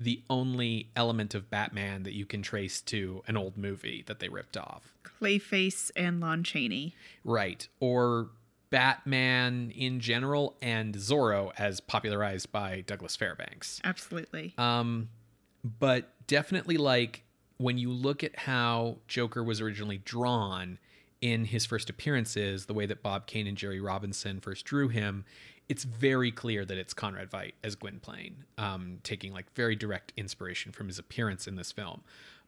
the only element of Batman that you can trace to an old movie that they ripped off. Clayface and Lon Chaney. Right. Or Batman in general and Zorro as popularized by Douglas Fairbanks. Absolutely. Um, but definitely like when you look at how Joker was originally drawn in his first appearances, the way that Bob Kane and Jerry Robinson first drew him, it's very clear that it's Conrad Veidt as Gwynplaine, um, taking like very direct inspiration from his appearance in this film.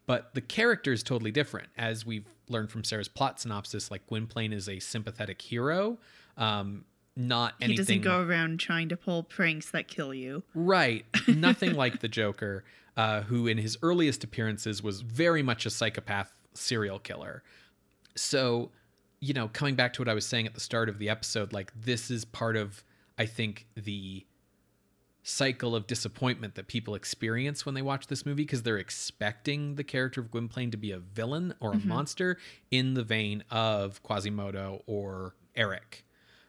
But the character is totally different. As we've learned from Sarah's plot synopsis, like Gwynplaine is a sympathetic hero, um, not anything. he doesn't go around trying to pull pranks that kill you. Right. Nothing like the Joker, uh, who in his earliest appearances was very much a psychopath serial killer. So, you know, coming back to what I was saying at the start of the episode, like this is part of, I think, the cycle of disappointment that people experience when they watch this movie because they're expecting the character of Gwynplaine to be a villain or a monster in the vein of Quasimodo or Eric.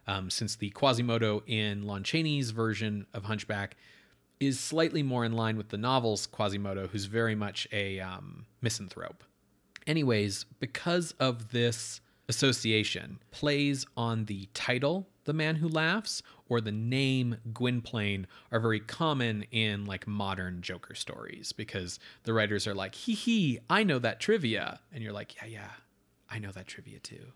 Um, since the Quasimodo in Lon Chaney's version of Hunchback is slightly more in line with the novel's Quasimodo, who's very much a um, misanthrope. Anyways, because of this association, plays on the title The Man Who Laughs or the name Gwynplaine are very common in like modern Joker stories because the writers are like, hee hee, I know that trivia. And you're like, yeah, yeah, I know that trivia too.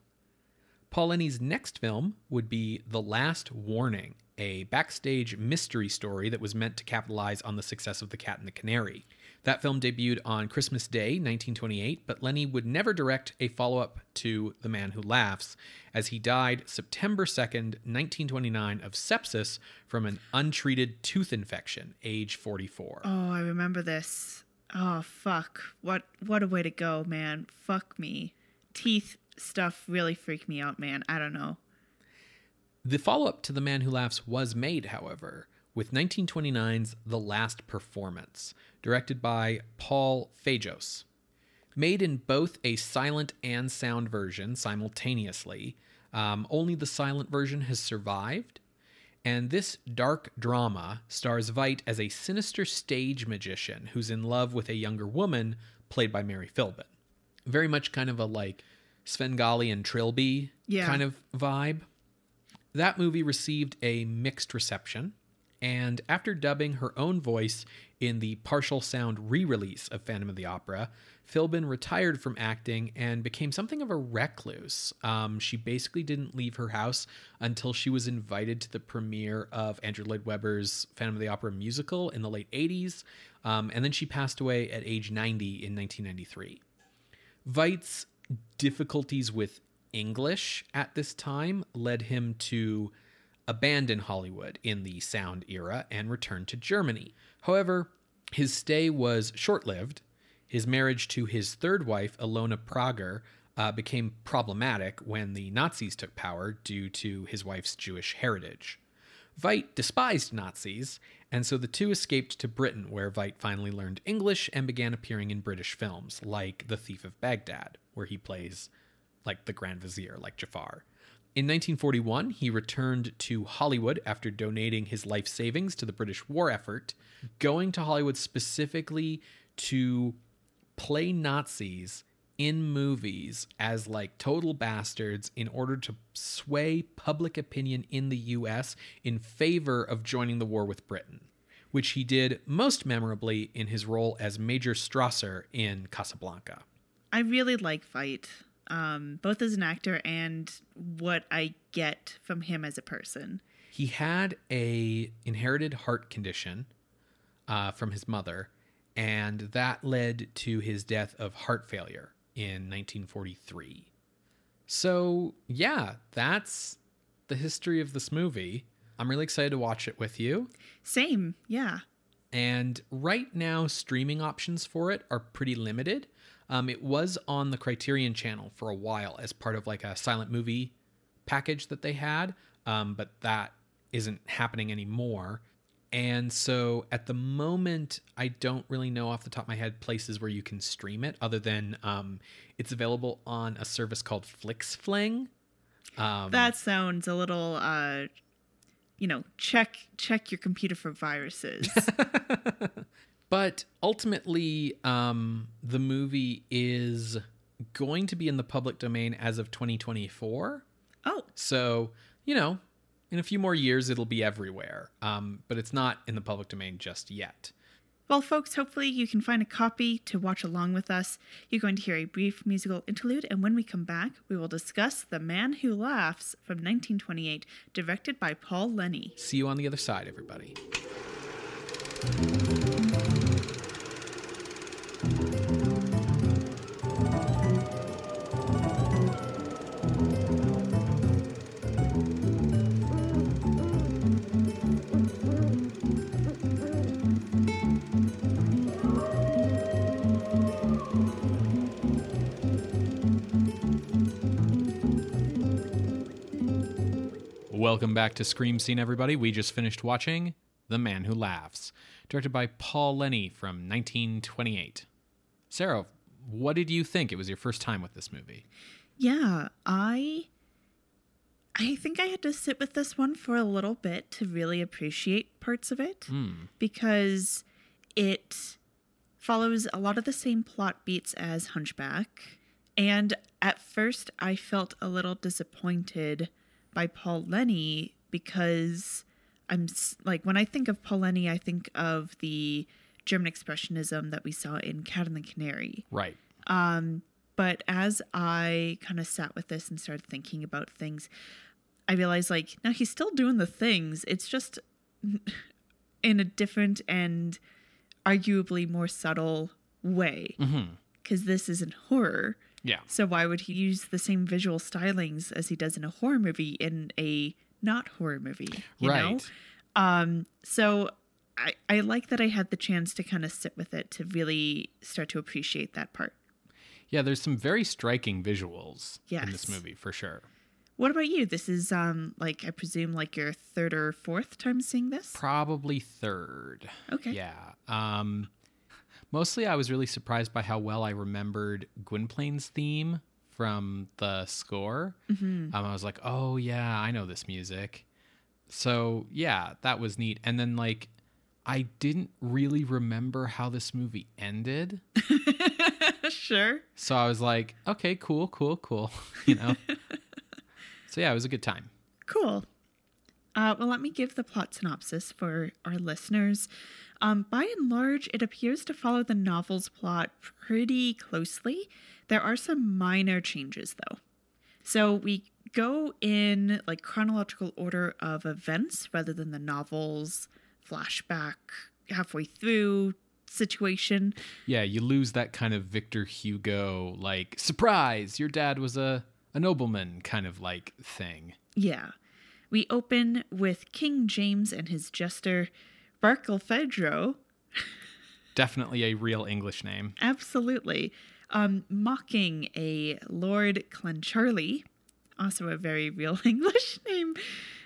Paul Leni's next film would be The Last Warning, a backstage mystery story that was meant to capitalize on the success of The Cat and the Canary. That film debuted on Christmas Day, 1928, but Leni would never direct a follow up to The Man Who Laughs, as he died September 2nd, 1929, of sepsis from an untreated tooth infection, age 44. Oh, I remember this. Oh fuck. What what a way to go, man. Fuck me. Teeth stuff really freaked me out, man. I don't know. The follow up to The Man Who Laughs was made, however, with 1929's The Last Performance, directed by Paul Fejos. Made in both a silent and sound version simultaneously, um, only the silent version has survived. And this dark drama stars Veidt as a sinister stage magician who's in love with a younger woman played by Mary Philbin. Very much kind of a like Svengali and Trilby Yeah. kind of vibe. That movie received a mixed reception, and after dubbing her own voice in the partial sound re release of Phantom of the Opera, Philbin retired from acting and became something of a recluse. Um, she basically didn't leave her house until she was invited to the premiere of Andrew Lloyd Webber's Phantom of the Opera musical in the late 80s, um, and then she passed away at age 90 in 1993. Veidt's difficulties with English at this time led him to abandon Hollywood in the sound era and return to Germany. However, his stay was short lived. His marriage to his third wife, Ilona Prager, uh, became problematic when the Nazis took power due to his wife's Jewish heritage. Veidt despised Nazis, and so the two escaped to Britain, where Veidt finally learned English and began appearing in British films, like The Thief of Baghdad, where he plays like the Grand Vizier, like Jafar. In 1941, he returned to Hollywood after donating his life savings to the British war effort, going to Hollywood specifically to play Nazis in movies as like total bastards in order to sway public opinion in the US in favor of joining the war with Britain, which he did most memorably in his role as Major Strasser in Casablanca. I really like Veidt, um, both as an actor and what I get from him as a person. He had a inherited heart condition uh, from his mother, and that led to his death of heart failure in 1943. So, yeah, that's the history of this movie. I'm really excited to watch it with you. Same, yeah. And right now, streaming options for it are pretty limited. Um, it was on the Criterion channel for a while as part of like a silent movie package that they had, um, but that isn't happening anymore. And so at the moment, I don't really know off the top of my head places where you can stream it, other than um, it's available on a service called FlixFling. Um, That sounds a little, uh, you know, check check your computer for viruses. but ultimately, um, the movie is going to be in the public domain as of 2024. oh, So, you know, in a few more years, it'll be everywhere. Um, but it's not in the public domain just yet. Well, folks, hopefully you can find a copy to watch along with us. You're going to hear a brief musical interlude, and when we come back, we will discuss The Man Who Laughs from 1928, directed by Paul Leni. See you on the other side, everybody. Welcome back to Scream Scene, everybody. We just finished watching The Man Who Laughs, directed by Paul Leni from 1928. Sarah, what did you think? It was your first time with this movie. Yeah, I I think I had to sit with this one for a little bit to really appreciate parts of it hmm. because it follows a lot of the same plot beats as Hunchback. And at first I felt a little disappointed by Paul Leni because I'm like when I think of Paul Leni I think of the German expressionism that we saw in Cat and the Canary. Right. Um, But as I kind of sat with this and started thinking about things, I realized like, now he's still doing the things. It's just in a different and arguably more subtle way. Because this isn't horror. Yeah. So why would he use the same visual stylings as he does in a horror movie in a not horror movie? You know? right. Um, so I, I like that I had the chance to kind of sit with it to really start to appreciate that part. Yeah, there's some very striking visuals in this movie for sure. What about you? This is um like I presume like your third or fourth time seeing this? Probably third. Okay. Yeah. Um mostly I was really surprised by how well I remembered Gwynplaine's theme from the score. Um, I was like, "Oh yeah, I know this music." So, yeah, that was neat. And then like I didn't really remember how this movie ended. sure. So I was like, "Okay, cool, cool, cool." You know. so yeah, it was a good time. Cool. Uh, well, let me give the plot synopsis for our listeners. Um, by and large, it appears to follow the novel's plot pretty closely. There are some minor changes, though. So we go in like chronological order of events rather than the novel's flashback halfway through situation. Yeah, you lose that kind of Victor Hugo like surprise, your dad was a a nobleman kind of like thing. Yeah. We open with King James and his jester, Barkilphedro, Definitely a real English name. absolutely, um, mocking a Lord Clancharlie, also a very real English name,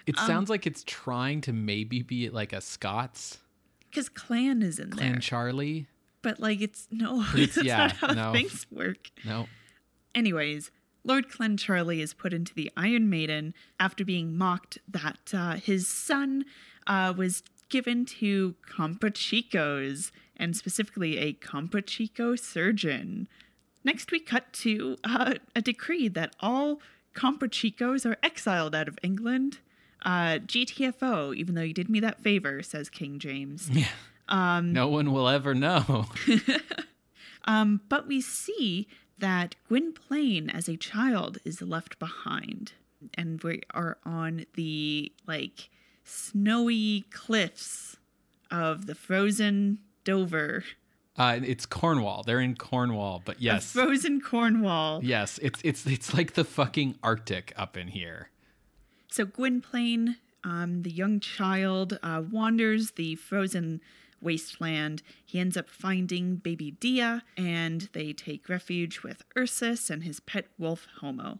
It sounds like it's trying to maybe be like a Scots because clan is in Clan there. Charlie. But like, it's no, it's- that's yeah, not how no. things work. No. Anyways, Lord Clancharlie is put into the Iron Maiden after being mocked that uh, his son uh, was given to Comprachicos, and specifically a Comprachico surgeon. Next, we cut to uh, a decree that all Comprachicos are exiled out of England. Uh, GTFO, even though you did me that favor, says King James. Yeah. Um, no one will ever know. Um, but we see that Gwynplaine, as a child, is left behind, and we are on the like snowy cliffs of the frozen Dover, Uh, it's Cornwall. They're in Cornwall, but yes, frozen Cornwall. yes, it's it's it's like the fucking Arctic up in here. So Gwynplaine, um, the young child, uh, wanders the frozen wasteland. He ends up finding baby Dea, and they take refuge with Ursus and his pet wolf Homo.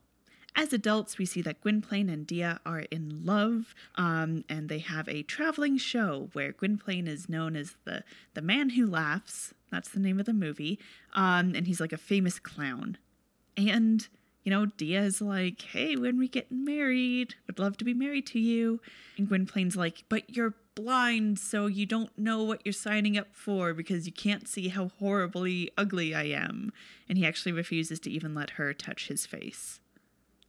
As adults, we see that Gwynplaine and Dea are in love, um, and they have a traveling show where Gwynplaine is known as the the man who laughs. That's the name of the movie, um, and he's like a famous clown. And, you know, Dea is like, hey, when we get married, would love to be married to you. And Gwynplaine's like, but you're blind, so you don't know what you're signing up for because you can't see how horribly ugly I am. And he actually refuses to even let her touch his face.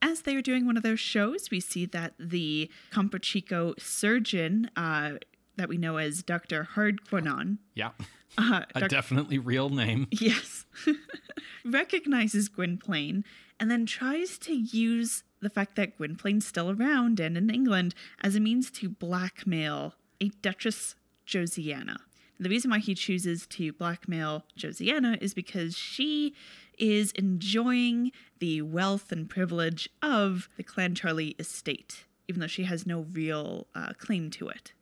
As they are doing one of those shows, we see that the Comprachico surgeon, uh, that we know as Dr. Hardquannone, Yeah, uh, a Doc- definitely real name. Yes. Recognizes Gwynplaine and then tries to use the fact that Gwynplaine's still around and in England as a means to blackmail a Duchess Josiana. The reason why he chooses to blackmail Josiana is because she is enjoying the wealth and privilege of the Clancharlie estate, even though she has no real uh, claim to it.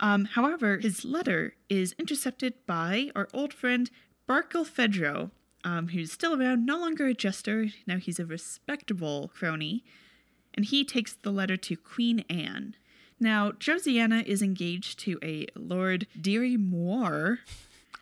Um, however, his letter is intercepted by our old friend Barkilphedro, um, who's still around, no longer a jester. Now he's a respectable crony. And he takes the letter to Queen Anne. Now, Josiana is engaged to a Lord Dirry-Moir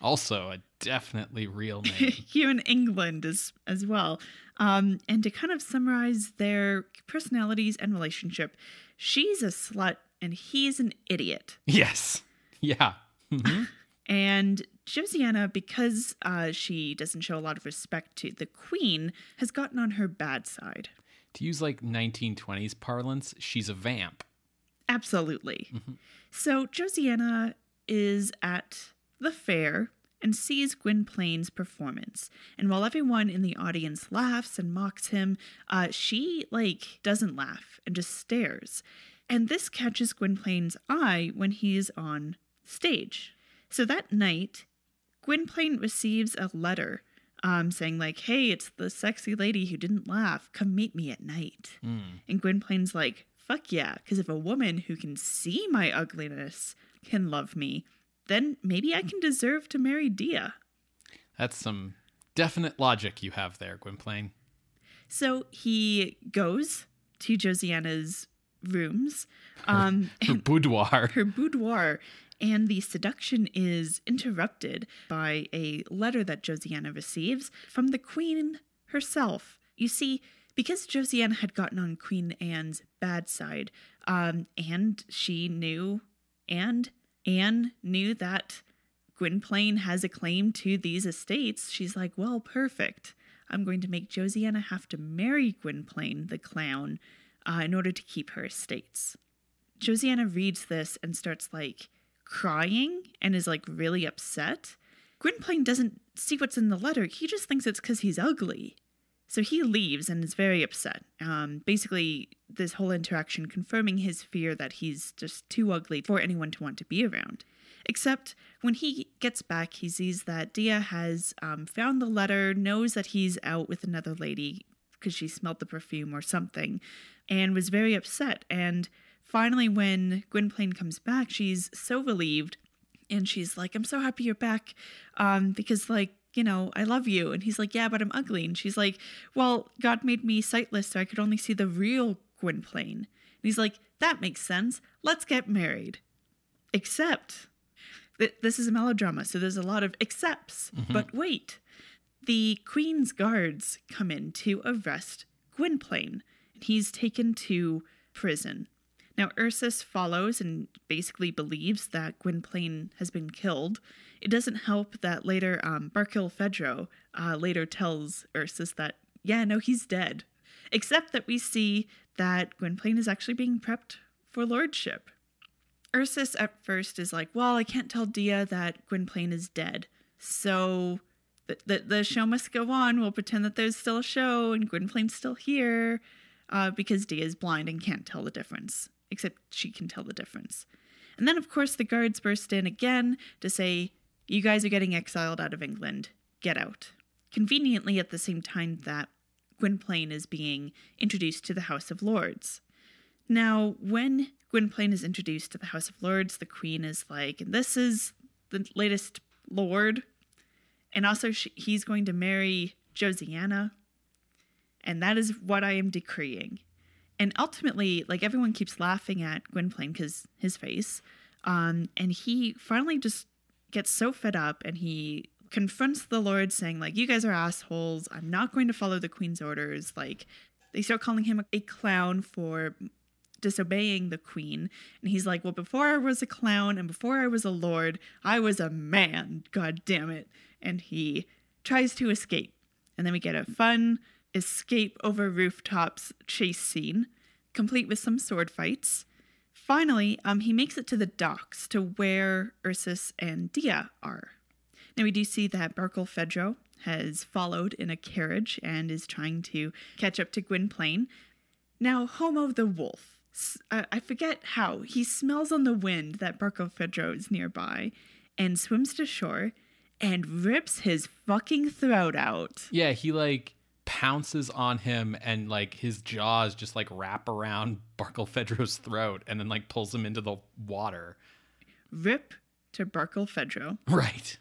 Also, a definitely real name. here in England as, as well. Um, and to kind of summarize their personalities and relationship, she's a slut and he's an idiot. yes. Yeah. Mhm. And Josiana, because uh, she doesn't show a lot of respect to the queen, has gotten on her bad side. to use like 1920s parlance, she's a vamp. Absolutely. So Josiana is at the fair and sees Gwynplaine's performance. And while everyone in the audience laughs and mocks him, uh, she like doesn't laugh and just stares. And this catches Gwynplaine's eye when he is on stage. So that night, Gwynplaine receives a letter um, saying like, "Hey, it's the sexy lady who didn't laugh. Come meet me at night." And Gwynplaine's like, "Fuck yeah!" Because if a woman who can see my ugliness can love me, then maybe I can deserve to marry Dia. That's some definite logic you have there, Gwynplaine. So he goes to Josiana's rooms, um, Her boudoir. her boudoir, and the seduction is interrupted by a letter that Josiana receives from the Queen herself. You see, because Josiana had gotten on Queen Anne's bad side, um, and she knew, and Anne knew that Gwynplaine has a claim to these estates, she's like, well, perfect. I'm going to make Josiana have to marry Gwynplaine, the clown, uh, in order to keep her estates. Josiana reads this and starts like crying and is like really upset. Gwynplaine doesn't see what's in the letter. He just thinks it's because he's ugly. So he leaves and is very upset. Um, basically, this whole interaction confirming his fear that he's just too ugly for anyone to want to be around. Except when he gets back, he sees that Dea has um, found the letter, knows that he's out with another lady because she smelled the perfume or something, and was very upset. And finally, when Gwynplaine comes back, she's so relieved and she's like, I'm so happy you're back um, because, like, you know, I love you. And he's like, Yeah, but I'm ugly. And she's like, Well, God made me sightless so I could only see the real Gwynplaine. And he's like, That makes sense. Let's get married. Except that this is a melodrama, so there's a lot of excepts. Mm-hmm. But wait, the Queen's guards come in to arrest Gwynplaine, and he's taken to prison. Now, Ursus follows and basically believes that Gwynplaine has been killed. It doesn't help that later um, Barkilphedro uh, later tells Ursus that, yeah, no, he's dead. Except that we see that Gwynplaine is actually being prepped for lordship. Ursus at first is like, well, I can't tell Dea that Gwynplaine is dead. So the, the, the show must go on. We'll pretend that there's still a show and Gwynplaine's still here uh, because Dea is blind and can't tell the difference, except she can tell the difference. And then, of course, the guards burst in again to say, You guys are getting exiled out of England. Get out. Conveniently, at the same time that Gwynplaine is being introduced to the House of Lords. Now, when Gwynplaine is introduced to the House of Lords, the Queen is like, and this is the latest Lord. And also, she, he's going to marry Josiana. And that is what I am decreeing. And ultimately, like everyone keeps laughing at Gwynplaine because his face. Um, and he finally just gets so fed up and he confronts the Lord, saying, like, you guys are assholes. I'm not going to follow the Queen's orders. Like, they start calling him a clown for disobeying the queen. And he's like, Well, before I was a clown and before I was a lord, I was a man. God damn it. And he tries to escape. And then we get a fun escape over rooftops chase scene, complete with some sword fights. Finally, um, he makes it to the docks to where Ursus and Dea are. Now we do see that Barkilphedro has followed in a carriage and is trying to catch up to Gwynplaine. Now, Homo the wolf I forget how he smells on the wind that Barkilphedro is nearby and swims to shore and rips his fucking throat out. Yeah, he like pounces on him and like his jaws just like wrap around Barkilphedro's throat and then like pulls him into the water. Rip to Barkilphedro. Right.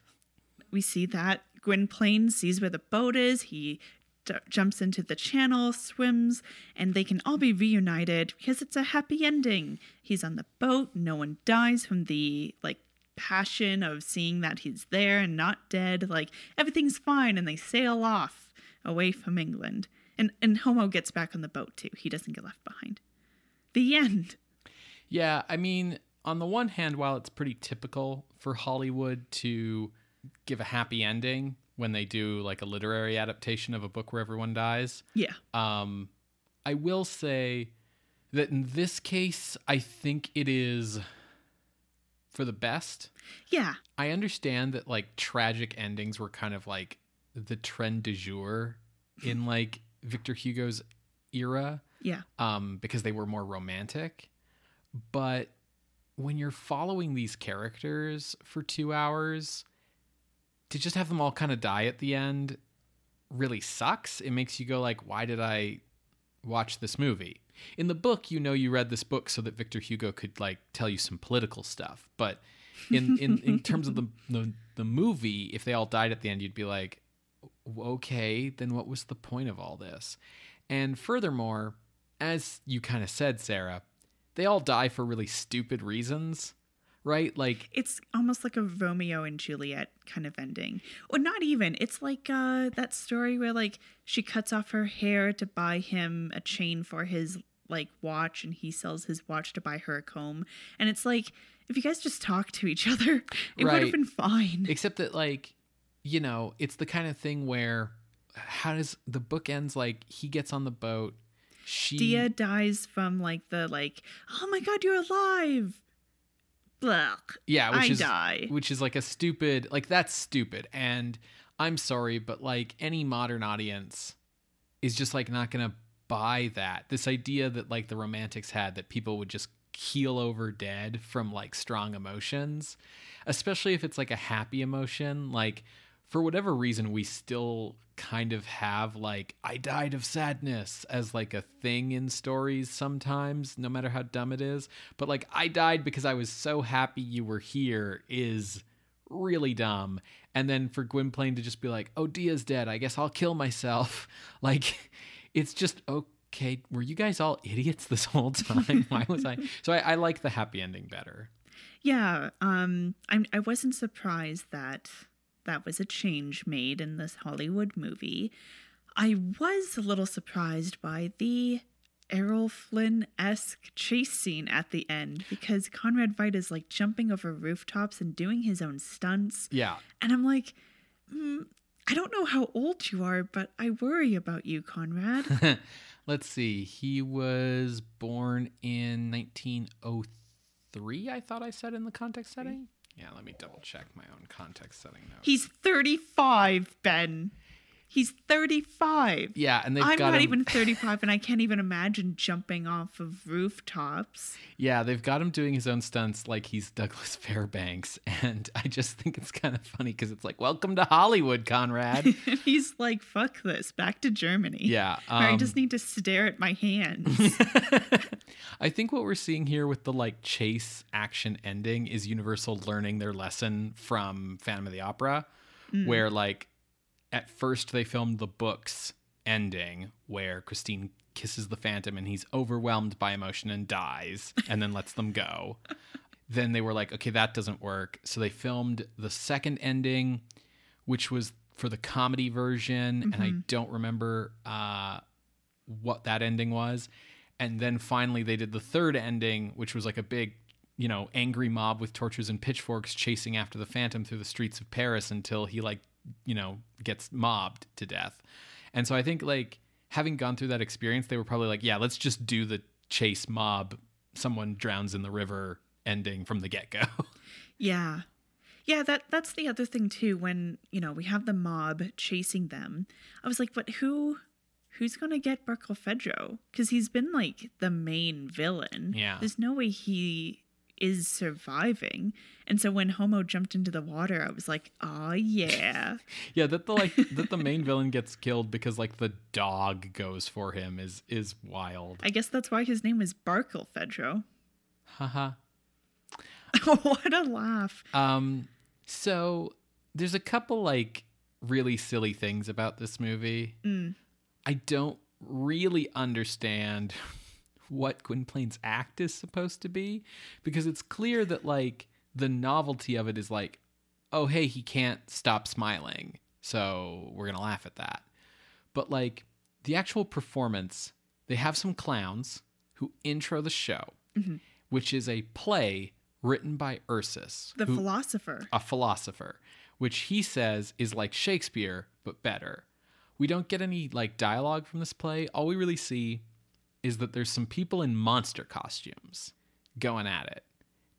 We see that Gwynplaine sees where the boat is. He d- jumps into the channel, swims, and they can all be reunited because it's a happy ending. He's on the boat, no one dies from the like passion of seeing that he's there and not dead. Like everything's fine, and they sail off away from England. And and Homo gets back on the boat too. He doesn't get left behind. The end. Yeah, I mean, on the one hand, while it's pretty typical for Hollywood to give a happy ending, when they do like a literary adaptation of a book where everyone dies. Yeah. Um, I will say that in this case, I think it is for the best. Yeah. I understand that like tragic endings were kind of like the trend du jour in like Victor Hugo's era. Yeah. Um, because they were more romantic. But when you're following these characters for two hours, to just have them all kind of die at the end really sucks. It makes you go like, why did I watch this movie? In the book, you know you read this book so that Victor Hugo could like tell you some political stuff. But in in, in terms of the, the the movie, if they all died at the end, you'd be like, okay, then what was the point of all this? And furthermore, as you kind of said, Sarah, they all die for really stupid reasons right? Like it's almost like a Romeo and Juliet kind of ending. Or not even. It's like uh that story where like she cuts off her hair to buy him a chain for his like watch and he sells his watch to buy her a comb. And it's like if you guys just talk to each other, it right. would have been fine. Except that like you know, it's the kind of thing where how does the book ends like he gets on the boat she Dea dies from like the like, oh my god, you're alive yeah, which I is die. which is like a stupid like that's stupid. And I'm sorry, but like any modern audience is just like not gonna buy that. This idea that like the romantics had that people would just keel over dead from like strong emotions, especially if it's like a happy emotion. Like for whatever reason, we still kind of have like I died of sadness as like a thing in stories sometimes, no matter how dumb it is. But like I died because I was so happy you were here is really dumb. And then for Gwynplaine to just be like, "Oh, Dea's dead. I guess I'll kill myself." Like it's just okay. Were you guys all idiots this whole time? Why was I? So I, I like the happy ending better. Yeah, um, I I wasn't surprised that that was a change made in this Hollywood movie. I was a little surprised by the Errol Flynn esque chase scene at the end because Conrad Veidt is like jumping over rooftops and doing his own stunts. Yeah. And I'm like, mm, I don't know how old you are, but I worry about you, Conrad. Let's see. He was born in 1903, I thought I said in the context setting. Yeah, let me double check my own context setting notes. He's 35, Ben. He's 35. Yeah, and they've I'm got not him. even 35, and I can't even imagine jumping off of rooftops. Yeah, they've got him doing his own stunts like he's Douglas Fairbanks, and I just think it's kind of funny because it's like, "Welcome to Hollywood, Conrad." He's like, fuck this, back to Germany. yeah, Where I um, just need to stare at my hands. I think what we're seeing here with the like chase action ending is Universal learning their lesson from Phantom of the Opera, where like at first they filmed the books ending where Christine kisses the Phantom and he's overwhelmed by emotion and dies and then lets them go. Then they were like, okay, that doesn't work. So they filmed the second ending, which was for the comedy version, and I don't remember uh, what that ending was. And then finally they did the third ending, which was like a big, you know, angry mob with torches and pitchforks chasing after the Phantom through the streets of Paris until he like, you know, gets mobbed to death. And so I think like having gone through that experience, they were probably like, yeah, let's just do the chase mob, someone drowns in the river ending from the get go. Yeah. Yeah, that that's the other thing too when, you know, we have the mob chasing them. I was like, but who who's going to get Barkilphedro? Cuz he's been like the main villain. Yeah. There's no way he is surviving. And so when Homo jumped into the water, I was like, "Oh yeah." yeah, that the like that the main villain gets killed because like the dog goes for him is is wild. I guess that's why his name is Barkilphedro. Haha. what a laugh. Um, so there's a couple like really silly things about this movie. I don't really understand what Gwynplaine's act is supposed to be because it's clear that like the novelty of it is like, oh hey, he can't stop smiling, so we're gonna laugh at that. But like the actual performance, they have some clowns who intro the show, mm-hmm. which is a play written by Ursus, The who- philosopher. a philosopher, which he says is like Shakespeare but better. We don't get any like dialogue from this play. All we really see is that there's some people in monster costumes going at it.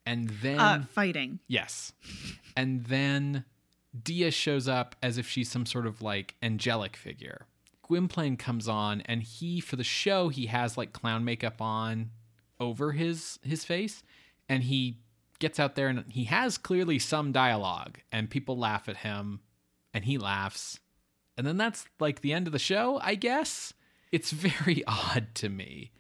And then Uh fighting. yes. And then Dea shows up as if she's some sort of like angelic figure. Gwynplaine comes on and he for the show he has like clown makeup on over his his face and he gets out there and he has clearly some dialogue and people laugh at him and he laughs. And then that's like the end of the show, I guess. It's very odd to me.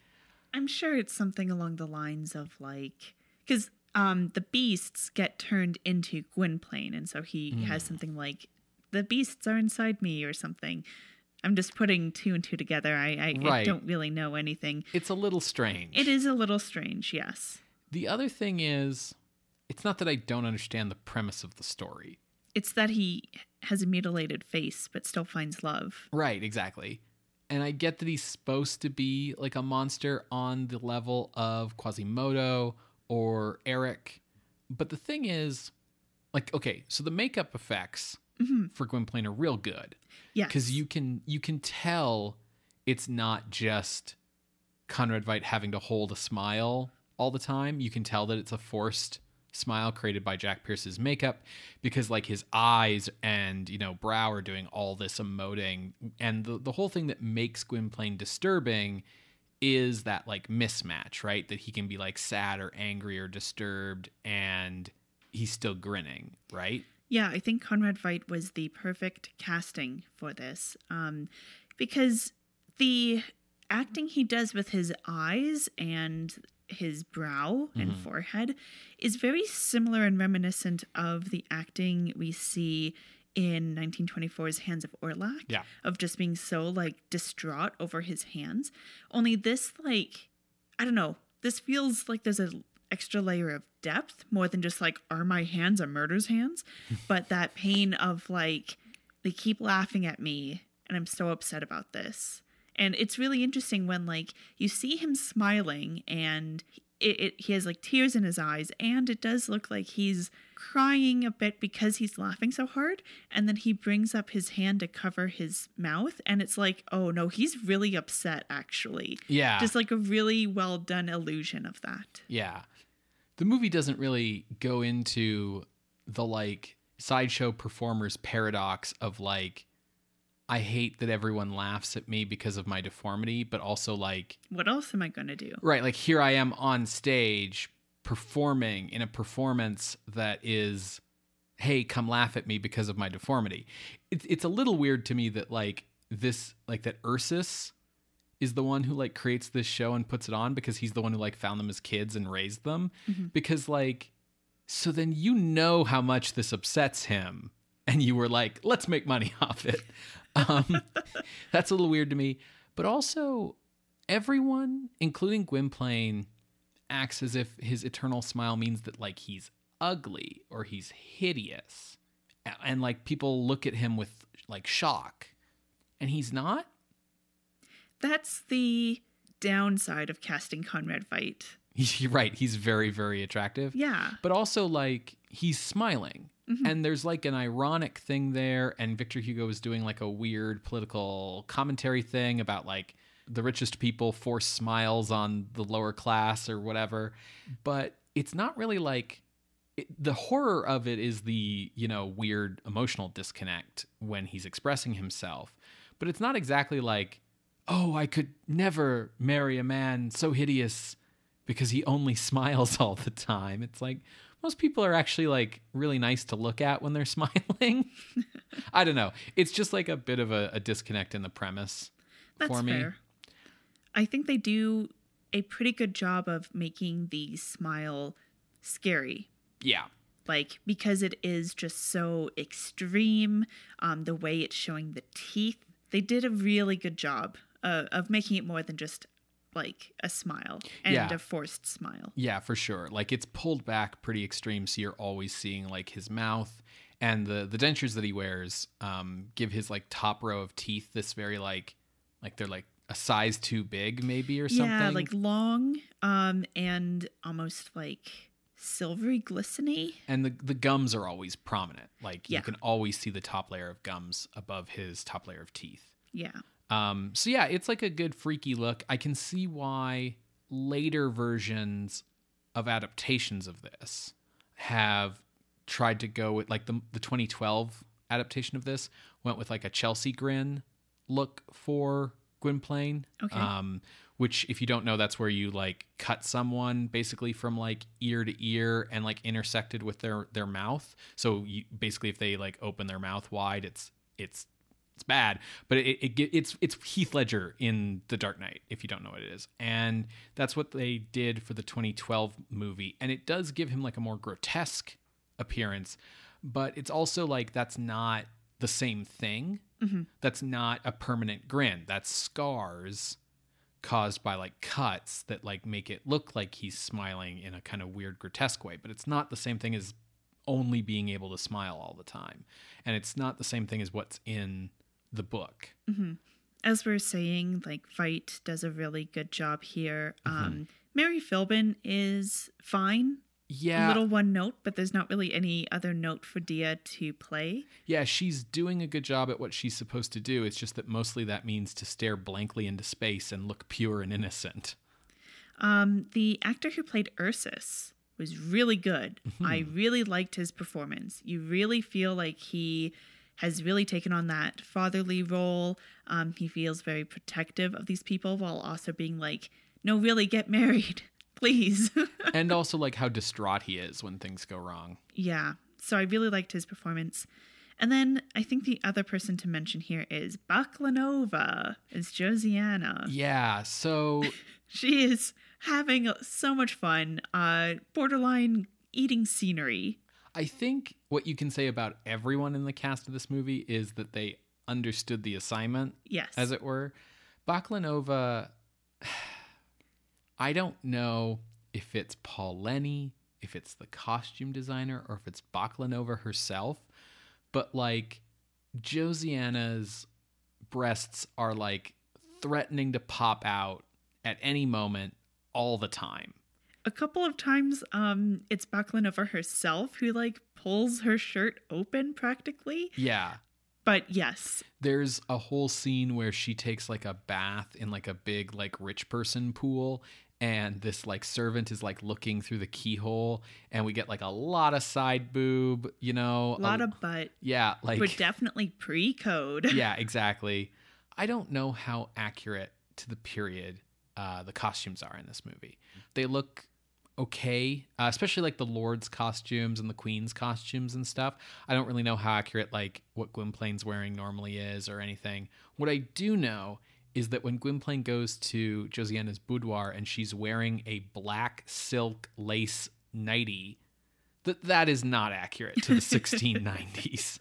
I'm sure it's something along the lines of like because um the beasts get turned into Gwynplaine, and so he Hmm. has something like the beasts are inside me or something. I'm just putting two and two together. I I, I don't really know anything. It's a little strange. It is a little strange, yes. The other thing is, it's not that I don't understand the premise of the story. It's that he has a mutilated face but still finds love. Right, exactly. And I get that he's supposed to be like a monster on the level of Quasimodo or Eric. But the thing is, like, okay, so the makeup effects mm-hmm. for Gwynplaine are real good. Yes. Because you can you can tell it's not just Conrad Veidt having to hold a smile all the time. You can tell that it's a forced smile created by Jack Pierce's makeup because like his eyes and you know brow are doing all this emoting. And the, the whole thing that makes Gwynplaine disturbing is that like mismatch right? That he can be like sad or angry or disturbed and he's still grinning right? Yeah, I think Conrad Veidt was the perfect casting for this um, because the acting he does with his eyes and his brow and Mhm. forehead is very similar and reminiscent of the acting we see in 1924's Hands of Orlac Yeah. of just being so like distraught over his hands. Only this like I don't know, this feels like there's a extra layer of depth more than just like are my hands a murder's hands, but that pain of like they keep laughing at me and I'm so upset about this. And it's really interesting when like you see him smiling and it, it he has like tears in his eyes and it does look like he's crying a bit because he's laughing so hard and then he brings up his hand to cover his mouth and it's like oh no he's really upset actually Yeah. just like a really well done illusion of that Yeah. The movie doesn't really go into the like sideshow performer's paradox of like, I hate that everyone laughs at me because of my deformity, but also like, what else am i going to do? Right, like here I am on stage performing in a performance that is, hey, come laugh at me because of my deformity. It's, it's a little weird to me that like this, like that Ursus is the one who like creates this show and puts it on because he's the one who like found them as kids and raised them. Mm-hmm. Because like so then you know how much this upsets him. And you were like let's make money off it um that's a little weird to me but also everyone including gwynplaine acts as if his eternal smile means that like he's ugly or he's hideous and like people look at him with like shock and he's not that's the downside of casting conrad veidt You're right. He's very, very attractive. yeah But also, like, he's smiling. Mm-hmm. And there's like an ironic thing there. And Victor Hugo is doing like a weird political commentary thing about like the richest people force smiles on the lower class or whatever. But it's not really like it, the horror of it is the, you know, weird emotional disconnect when he's expressing himself. But it's not exactly like, oh, I could never marry a man so hideous because he only smiles all the time. It's like most people are actually like really nice to look at when they're smiling. I don't know. It's just like a bit of a, a disconnect in the premise That's for me. fair. I think they do a pretty good job of making the smile scary. Yeah. Like because it is just so extreme, um, the way it's showing the teeth, they did a really good job uh, of making it more than just like a smile and Yeah. a forced smile. Yeah, for sure. Like it's pulled back pretty extreme, so you're always seeing like his mouth and the the dentures that he wears um, give his like top row of teeth this very like like they're like a size too big maybe or something. Yeah, like long, um, and almost like silvery glisteny. and the the gums are always prominent. Like Yeah. you can always see the top layer of gums above his top layer of teeth. Yeah. Um, so yeah, it's like a good freaky look. I can see why later versions of adaptations of this have tried to go with like the the 2012 adaptation of this went with like a Chelsea grin look for Gwynplaine. Okay. Um, which if you don't know, that's where you like cut someone basically from like ear to ear and like intersected with their their mouth. So you basically if they like open their mouth wide, it's it's it's bad, but it, it it's it's Heath Ledger in The Dark Knight if you don't know what it is, and that's what they did for the 2012 movie, and it does give him like a more grotesque appearance, but it's also like that's not the same thing. Mm-hmm. That's not a permanent grin. That's scars caused by like cuts that like make it look like he's smiling in a kind of weird grotesque way, but it's not the same thing as only being able to smile all the time. And it's not the same thing as what's in the book. As we're saying, like Veidt does a really good job here. Mm-hmm. Um, Mary Philbin is fine. Yeah. A little one note, but there's not really any other note for Dea to play. Yeah, she's doing a good job at what she's supposed to do. It's just that mostly that means to stare blankly into space and look pure and innocent. Um, the actor who played Ursus was really good. Mm-hmm. I really liked his performance. You really feel like he has really taken on that fatherly role. Um, he feels very protective of these people while also being like, no, really, get married, please. and also like how distraught he is when things go wrong. yeah. so I really liked his performance. And then I think the other person to mention here is Baklanova as Josiana. Yeah, so She is having so much fun, uh, borderline eating scenery. I think what you can say about everyone in the cast of this movie is that they understood the assignment, Yes. as it were. Baklanova, I don't know if it's Paul Leni, if it's the costume designer, or if it's Baklanova herself, but like Josiana's breasts are like threatening to pop out at any moment all the time. A couple of times, um, it's Baklanova herself who like pulls her shirt open practically. Yeah. But yes, there's a whole scene where she takes like a bath in like a big like rich person pool and this like servant is like looking through the keyhole and we get like a lot of side boob you know a lot of butt. yeah like We're definitely pre-code. yeah exactly i don't know how accurate to the period uh, the costumes are in this movie they look okay uh, especially like the lord's costumes and the queen's costumes and stuff. I don't really know how accurate like what gwynplaine's wearing normally is or anything. What i do know is that when gwynplaine goes to josiana's boudoir and she's wearing a black silk lace nightie that that is not accurate to the 1690s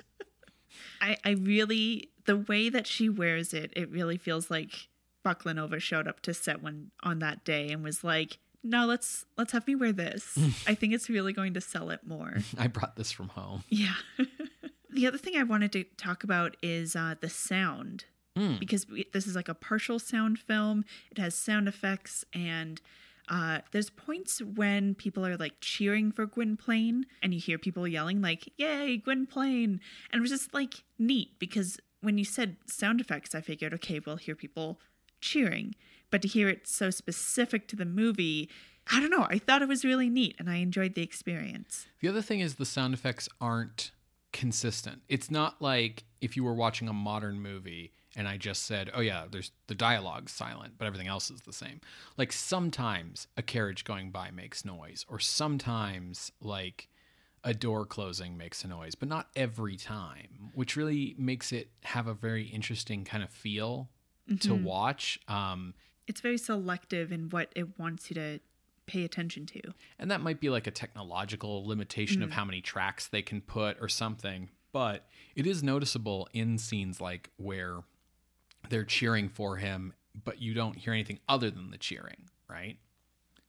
I, I really the way that she wears it, it really feels like Baklanova showed up to set one on that day and was like, "No, let's let's have me wear this. I think it's really going to sell it more." i brought this from home Yeah. the other thing I wanted to talk about is uh, the sound Mm. because we, this is like a partial sound film. It has sound effects and. Uh, there's points when people are like cheering for Gwynplaine, and you hear people yelling like "Yay, Gwynplaine!" and it was just like neat because when you said sound effects, I figured, okay, we'll hear people cheering, but to hear it so specific to the movie, I don't know. I thought it was really neat, and I enjoyed the experience. The other thing is the sound effects aren't consistent. It's not like if you were watching a modern movie and I just said, "Oh yeah, there's the dialogue's silent, but everything else is the same." Like sometimes a carriage going by makes noise or sometimes like a door closing makes a noise, but not every time, which really makes it have a very interesting kind of feel to watch. Um it's very selective in what it wants you to pay attention to. And that might be like a technological limitation of how many tracks they can put or something. But it is noticeable in scenes like where they're cheering for him, but you don't hear anything other than the cheering, right?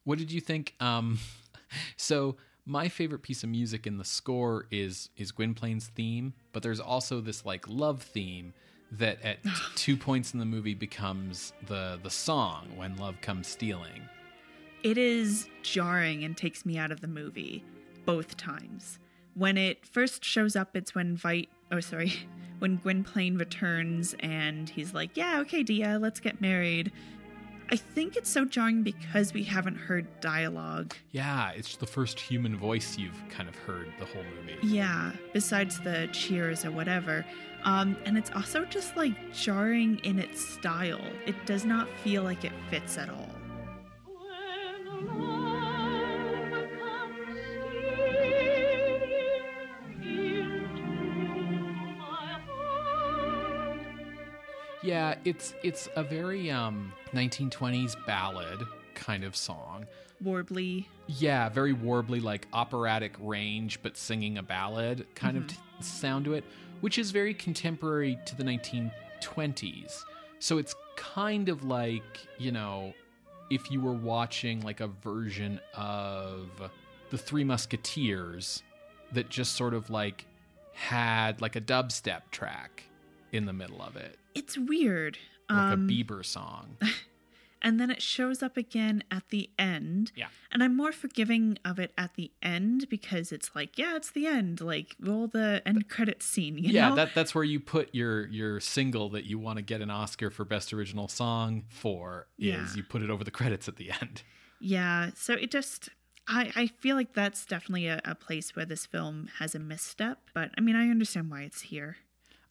What did you think? Um, so my favorite piece of music in the score is is Gwynplaine's theme, but there's also this like love theme that at two points in the movie becomes the the song when love comes stealing. It is jarring and takes me out of the movie both times. When it first shows up, it's when Veidt, oh sorry, when Gwynplaine returns and he's like, "Yeah, okay, Dea, let's get married." I think it's so jarring because we haven't heard dialogue. Yeah, it's the first human voice you've kind of heard the whole movie. Yeah, besides the cheers or whatever. Um, and it's also just like jarring in its style. It does not feel like it fits at all. When love comes stealing into my heart, Yeah, it's it's a very um 1920s ballad kind of song. Warbly. Yeah, very warbly, like operatic range, but singing a ballad kind of t- sound to it, which is very contemporary to the 1920s. So it's kind of like, you know, if you were watching like a version of The Three Musketeers that just sort of like had like a dubstep track in the middle of it, It's weird. like Um, a Bieber song. and then it shows up again at the end. Yeah. And I'm more forgiving of it at the end because it's like, yeah, it's the end. Like roll the end credit scene, you yeah, know? that that's where you put your your single that you want to get an Oscar for best original song for is Yeah. you put it over the credits at the end. Yeah, so it just I, I feel like that's definitely a, a place where this film has a misstep, but I mean I understand why it's here.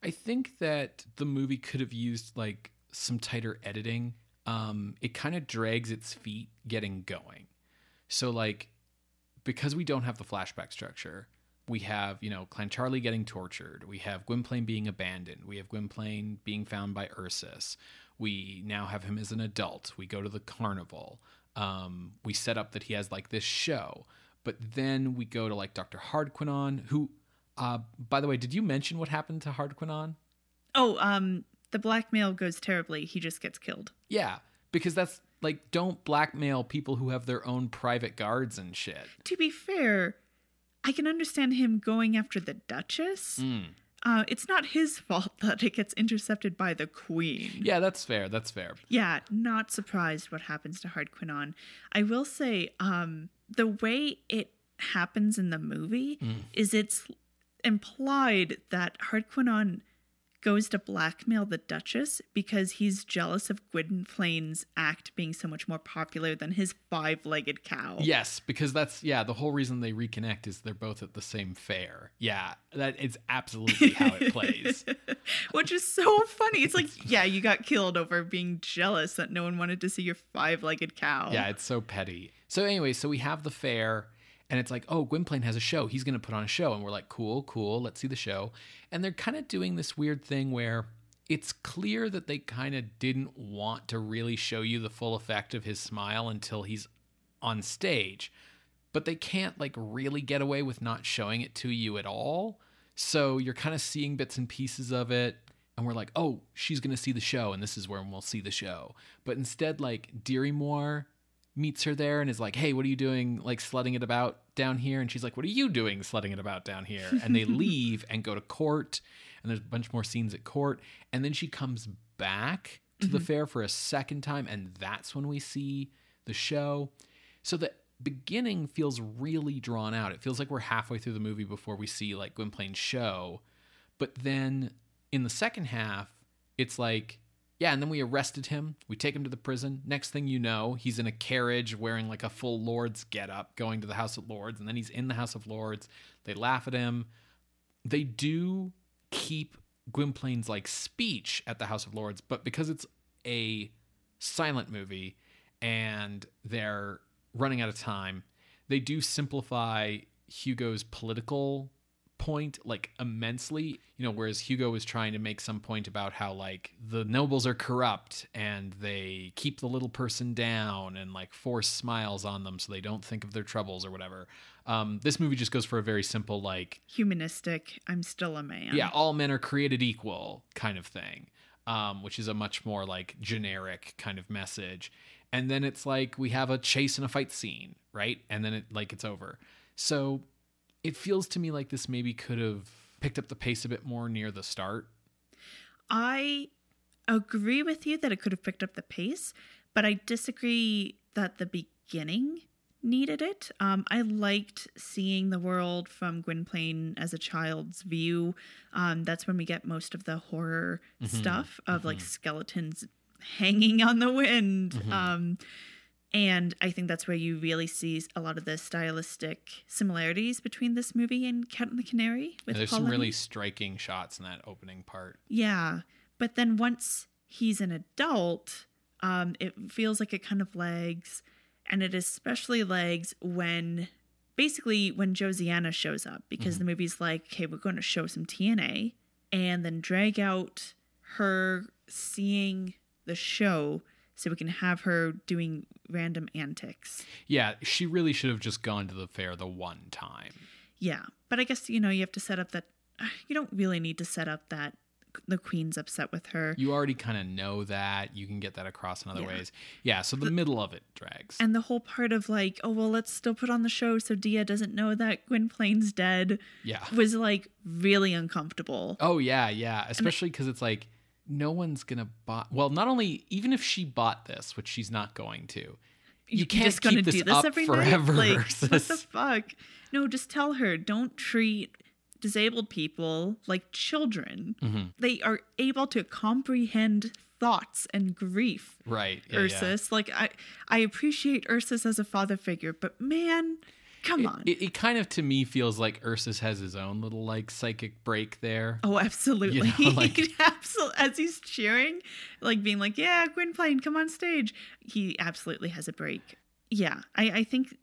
I think that the movie could have used like some tighter editing. Um, it kind of drags its feet getting going. So like because we don't have the flashback structure, we have, you know, Clancharlie getting tortured. We have Gwynplaine being abandoned. We have Gwynplaine being found by Ursus. We now have him as an adult. We go to the carnival. Um, we set up that he has like this show. But then we go to like Dr. Hardquannone, who, uh, by the way, did you mention what happened to Hardquannone? Oh, um, the blackmail goes terribly. He just gets killed. Yeah, because that's like, don't blackmail people who have their own private guards and shit. To be fair, I can understand him going after the Duchess. Mm. Uh, it's not his fault that it gets intercepted by the Queen. Yeah, that's fair. That's fair. Yeah, not surprised what happens to Hardquannone. I will say, um, the way it happens in the movie is it's implied that Hardquannone goes to blackmail the Duchess because he's jealous of Gwynplaine's act being so much more popular than his five-legged cow. Yes, because that's yeah, the whole reason they reconnect is they're both at the same fair. Yeah, that is absolutely how it plays. Which is so funny. It's like, yeah, you got killed over being jealous that no one wanted to see your five-legged cow. Yeah, it's so petty. So anyway, so we have the fair and it's like, oh, Gwynplaine has a show. He's going to put on a show and we're like, cool, cool, let's see the show. And they're kind of doing this weird thing where it's clear that they kind of didn't want to really show you the full effect of his smile until he's on stage. But they can't like really get away with not showing it to you at all. So you're kind of seeing bits and pieces of it and we're like, "Oh, she's going to see the show and this is where we'll see the show." But instead like Dirry-Moir meets her there and is like, "Hey, what are you doing like sledding it about down here?" And she's like, "What are you doing sledding it about down here?" And they leave and go to court and there's a bunch more scenes at court and then she comes back to the mm-hmm. fair for a second time and that's when we see the show. So the beginning feels really drawn out. It feels like we're halfway through the movie before we see like Gwynplaine's show. But then in the second half, it's like, yeah, and then we arrested him. We take him to the prison. Next thing you know, he's in a carriage wearing like a full Lord's getup going to the House of Lords. And then he's in the House of Lords. They laugh at him. They do keep Gwynplaine's like speech at the House of Lords, but because it's a silent movie and they're running out of time, they do simplify Hugo's political point like immensely you know whereas hugo was trying to make some point about how like the nobles are corrupt and they keep the little person down and like force smiles on them so they don't think of their troubles or whatever um, this movie just goes for a very simple like Humanistic. I'm still a man. yeah all men are created equal kind of thing um, which is a much more like generic kind of message and then it's like we have a chase and a fight scene right and then it like it's over so it feels to me like this maybe could have picked up the pace a bit more near the start I agree with you that it could have picked up the pace, but I disagree that the beginning needed it. Um, I liked seeing the world from Gwynplaine as a child's view. Um, that's when we get most of the horror stuff of like skeletons hanging on the wind. Um, and I think that's where you really see a lot of the stylistic similarities between this movie and Cat and the Canary. With And there's some really striking shots in that opening part Yeah. But then once he's an adult, um, it feels like it kind of lags. And it especially lags when basically when Josiana shows up because the movie's like, okay, we're going to show some TNA and then drag out her seeing the show so we can have her doing random antics. yeah she really should have just gone to the fair the one time Yeah. But I guess, you know, you have to set up that you don't really need to set up that the queen's upset with her. you already kind of know that you can get that across in other Yeah. ways yeah so the, middle of it drags And the whole part of like, oh well, let's still put on the show so Dea doesn't know that Gwynplaine's dead yeah was like really uncomfortable. Oh yeah, yeah. Especially because it's like no one's gonna buy. Well, not only even if she bought this, which she's not going to, you You're can't just gonna keep this, do this up every forever. night. Like, what the fuck? No, just tell her don't treat disabled people like children. Mhm. They are able to comprehend thoughts and grief. right? Yeah, yeah. Ursus, like I, I appreciate Ursus as a father figure, but man, come on. It, it kind of to me feels like Ursus has his own little like psychic break there. Oh, absolutely. You know, like- absolutely. As he's cheering, like being like, "Yeah, Gwynplaine, come on stage." He absolutely has a break. Yeah, I, I think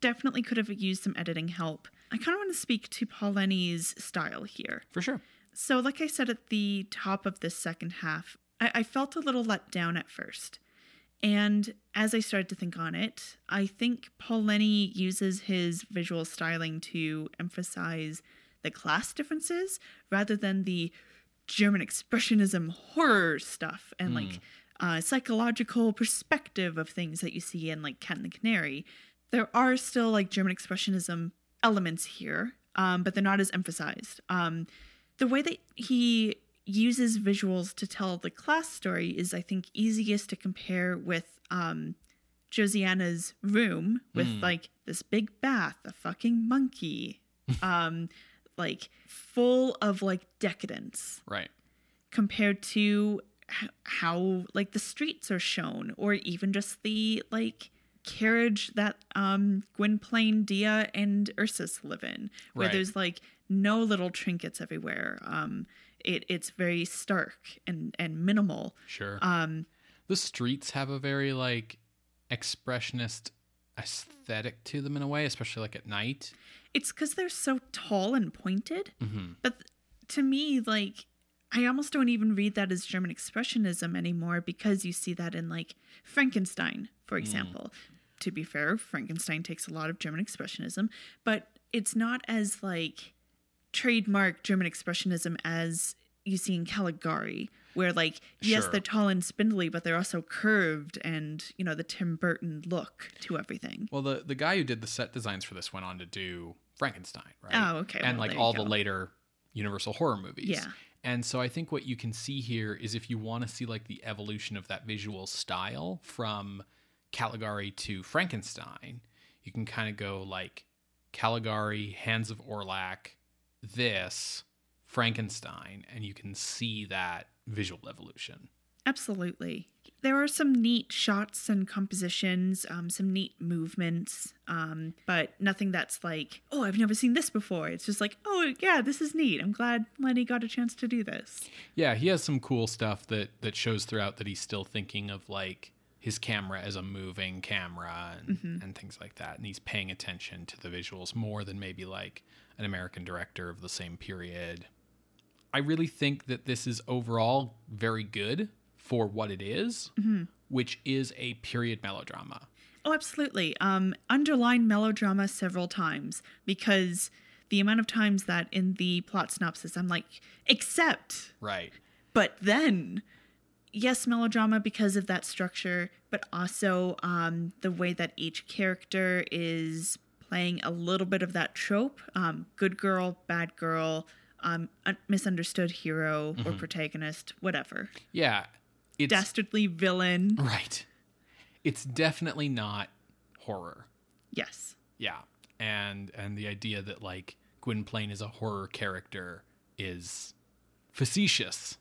definitely could have used some editing help. I kind of want to speak to Paul Leni's style here. For sure. So, like I said at the top of this second half, I, I felt a little let down at first. And as I started to think on it, I think Paul Leni uses his visual styling to emphasize the class differences rather than the German expressionism horror stuff and like uh, psychological perspective of things that you see in like Cat and the Canary. There are still like German expressionism elements here, um, but they're not as emphasized. Um, the way that he uses visuals to tell the class story is, I think, easiest to compare with um, Josiana's room with like this big bath, a fucking monkey, um, like full of like decadence Right. compared to h- how like the streets are shown or even just the like carriage that um Gwynplaine, Dea and Ursus live in where Right. there's like no little trinkets everywhere um it it's very stark and and minimal Sure. um the streets have a very like expressionist aesthetic to them in a way, especially like at night. it's cuz they're so tall and pointed Mm-hmm. But to me, like, I almost don't even read that as German expressionism anymore because you see that in, like, Frankenstein, for example. To be fair, Frankenstein takes a lot of German expressionism, but it's not as, like, trademark German expressionism as you see in Caligari, where, like, yes, Sure. they're tall and spindly, but they're also curved and, you know, the Tim Burton look to everything. Well, the the guy who did the set designs for this went on to do Frankenstein, right? Oh, okay. And Well, like all the later Universal horror movies. Yeah. And so I think what you can see here is if you want to see like the evolution of that visual style from Caligari to Frankenstein, you can kind of go like Caligari, Hands of Orlac, this, Frankenstein, and you can see that visual evolution. Absolutely. There are some neat shots and compositions, um, some neat movements, um, but nothing that's like, oh, I've never seen this before. It's just like, oh, yeah, this is neat. I'm glad Leni got a chance to do this. Yeah, he has some cool stuff that that shows throughout that he's still thinking of like his camera as a moving camera and, and things like that. And he's paying attention to the visuals more than maybe like an American director of the same period. I really think that this is overall very good for what it is, which is a period melodrama. Oh, absolutely. Um, underline melodrama several times because the amount of times that in the plot synopsis I'm like, except Right. but then yes melodrama because of that structure but also um, the way that each character is playing a little bit of that trope um, good girl bad girl um, un- misunderstood hero or protagonist whatever Yeah. It's dastardly villain right. It's definitely not horror. yes Yeah, and and the idea that like Gwynplaine is a horror character is facetious.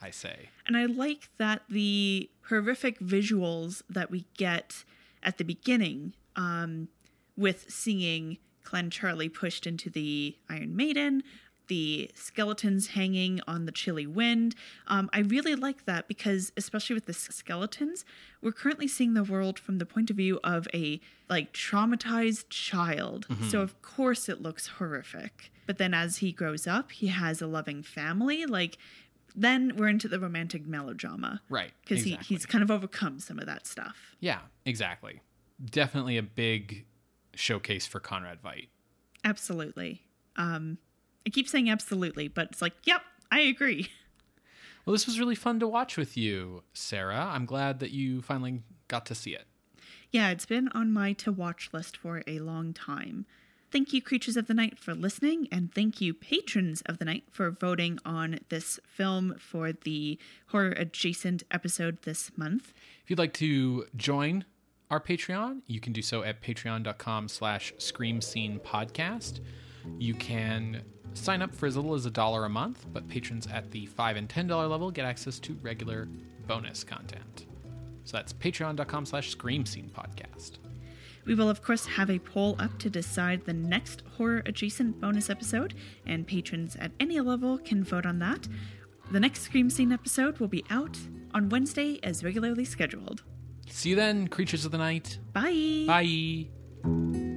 I say. And I like that the horrific visuals that we get at the beginning, um, with seeing Clancharlie pushed into the Iron Maiden, the skeletons hanging on the chilly wind. Um, I really like that because, especially with the skeletons, we're currently seeing the world from the point of view of a like traumatized child. So of course it looks horrific. But then as he grows up, he has a loving family. Like then we're into the romantic melodrama Right. because exactly. he, he's kind of overcome some of that stuff. Yeah, exactly. Definitely a big showcase for Conrad Veidt. Absolutely. Um, I keep saying absolutely, but it's like, yep, I agree. Well, this was really fun to watch with you, Sarah. I'm glad that you finally got to see it. Yeah, it's been on my to watch list for a long time. Thank you, Creatures of the Night, for listening, and thank you, Patrons of the Night, for voting on this film for the horror adjacent episode this month. If you'd like to join our Patreon, you can do so at patreon.com slash scream scene podcast. You can sign up for as little as a dollar a month, but patrons at the five and ten dollar level get access to regular bonus content. So that's patreon.com slash scream scene podcast. We will, of course, have a poll up to decide the next horror adjacent bonus episode, and patrons at any level can vote on that. The next Scream Scene episode will be out on Wednesday as regularly scheduled. See you then, creatures of the night. Bye! Bye.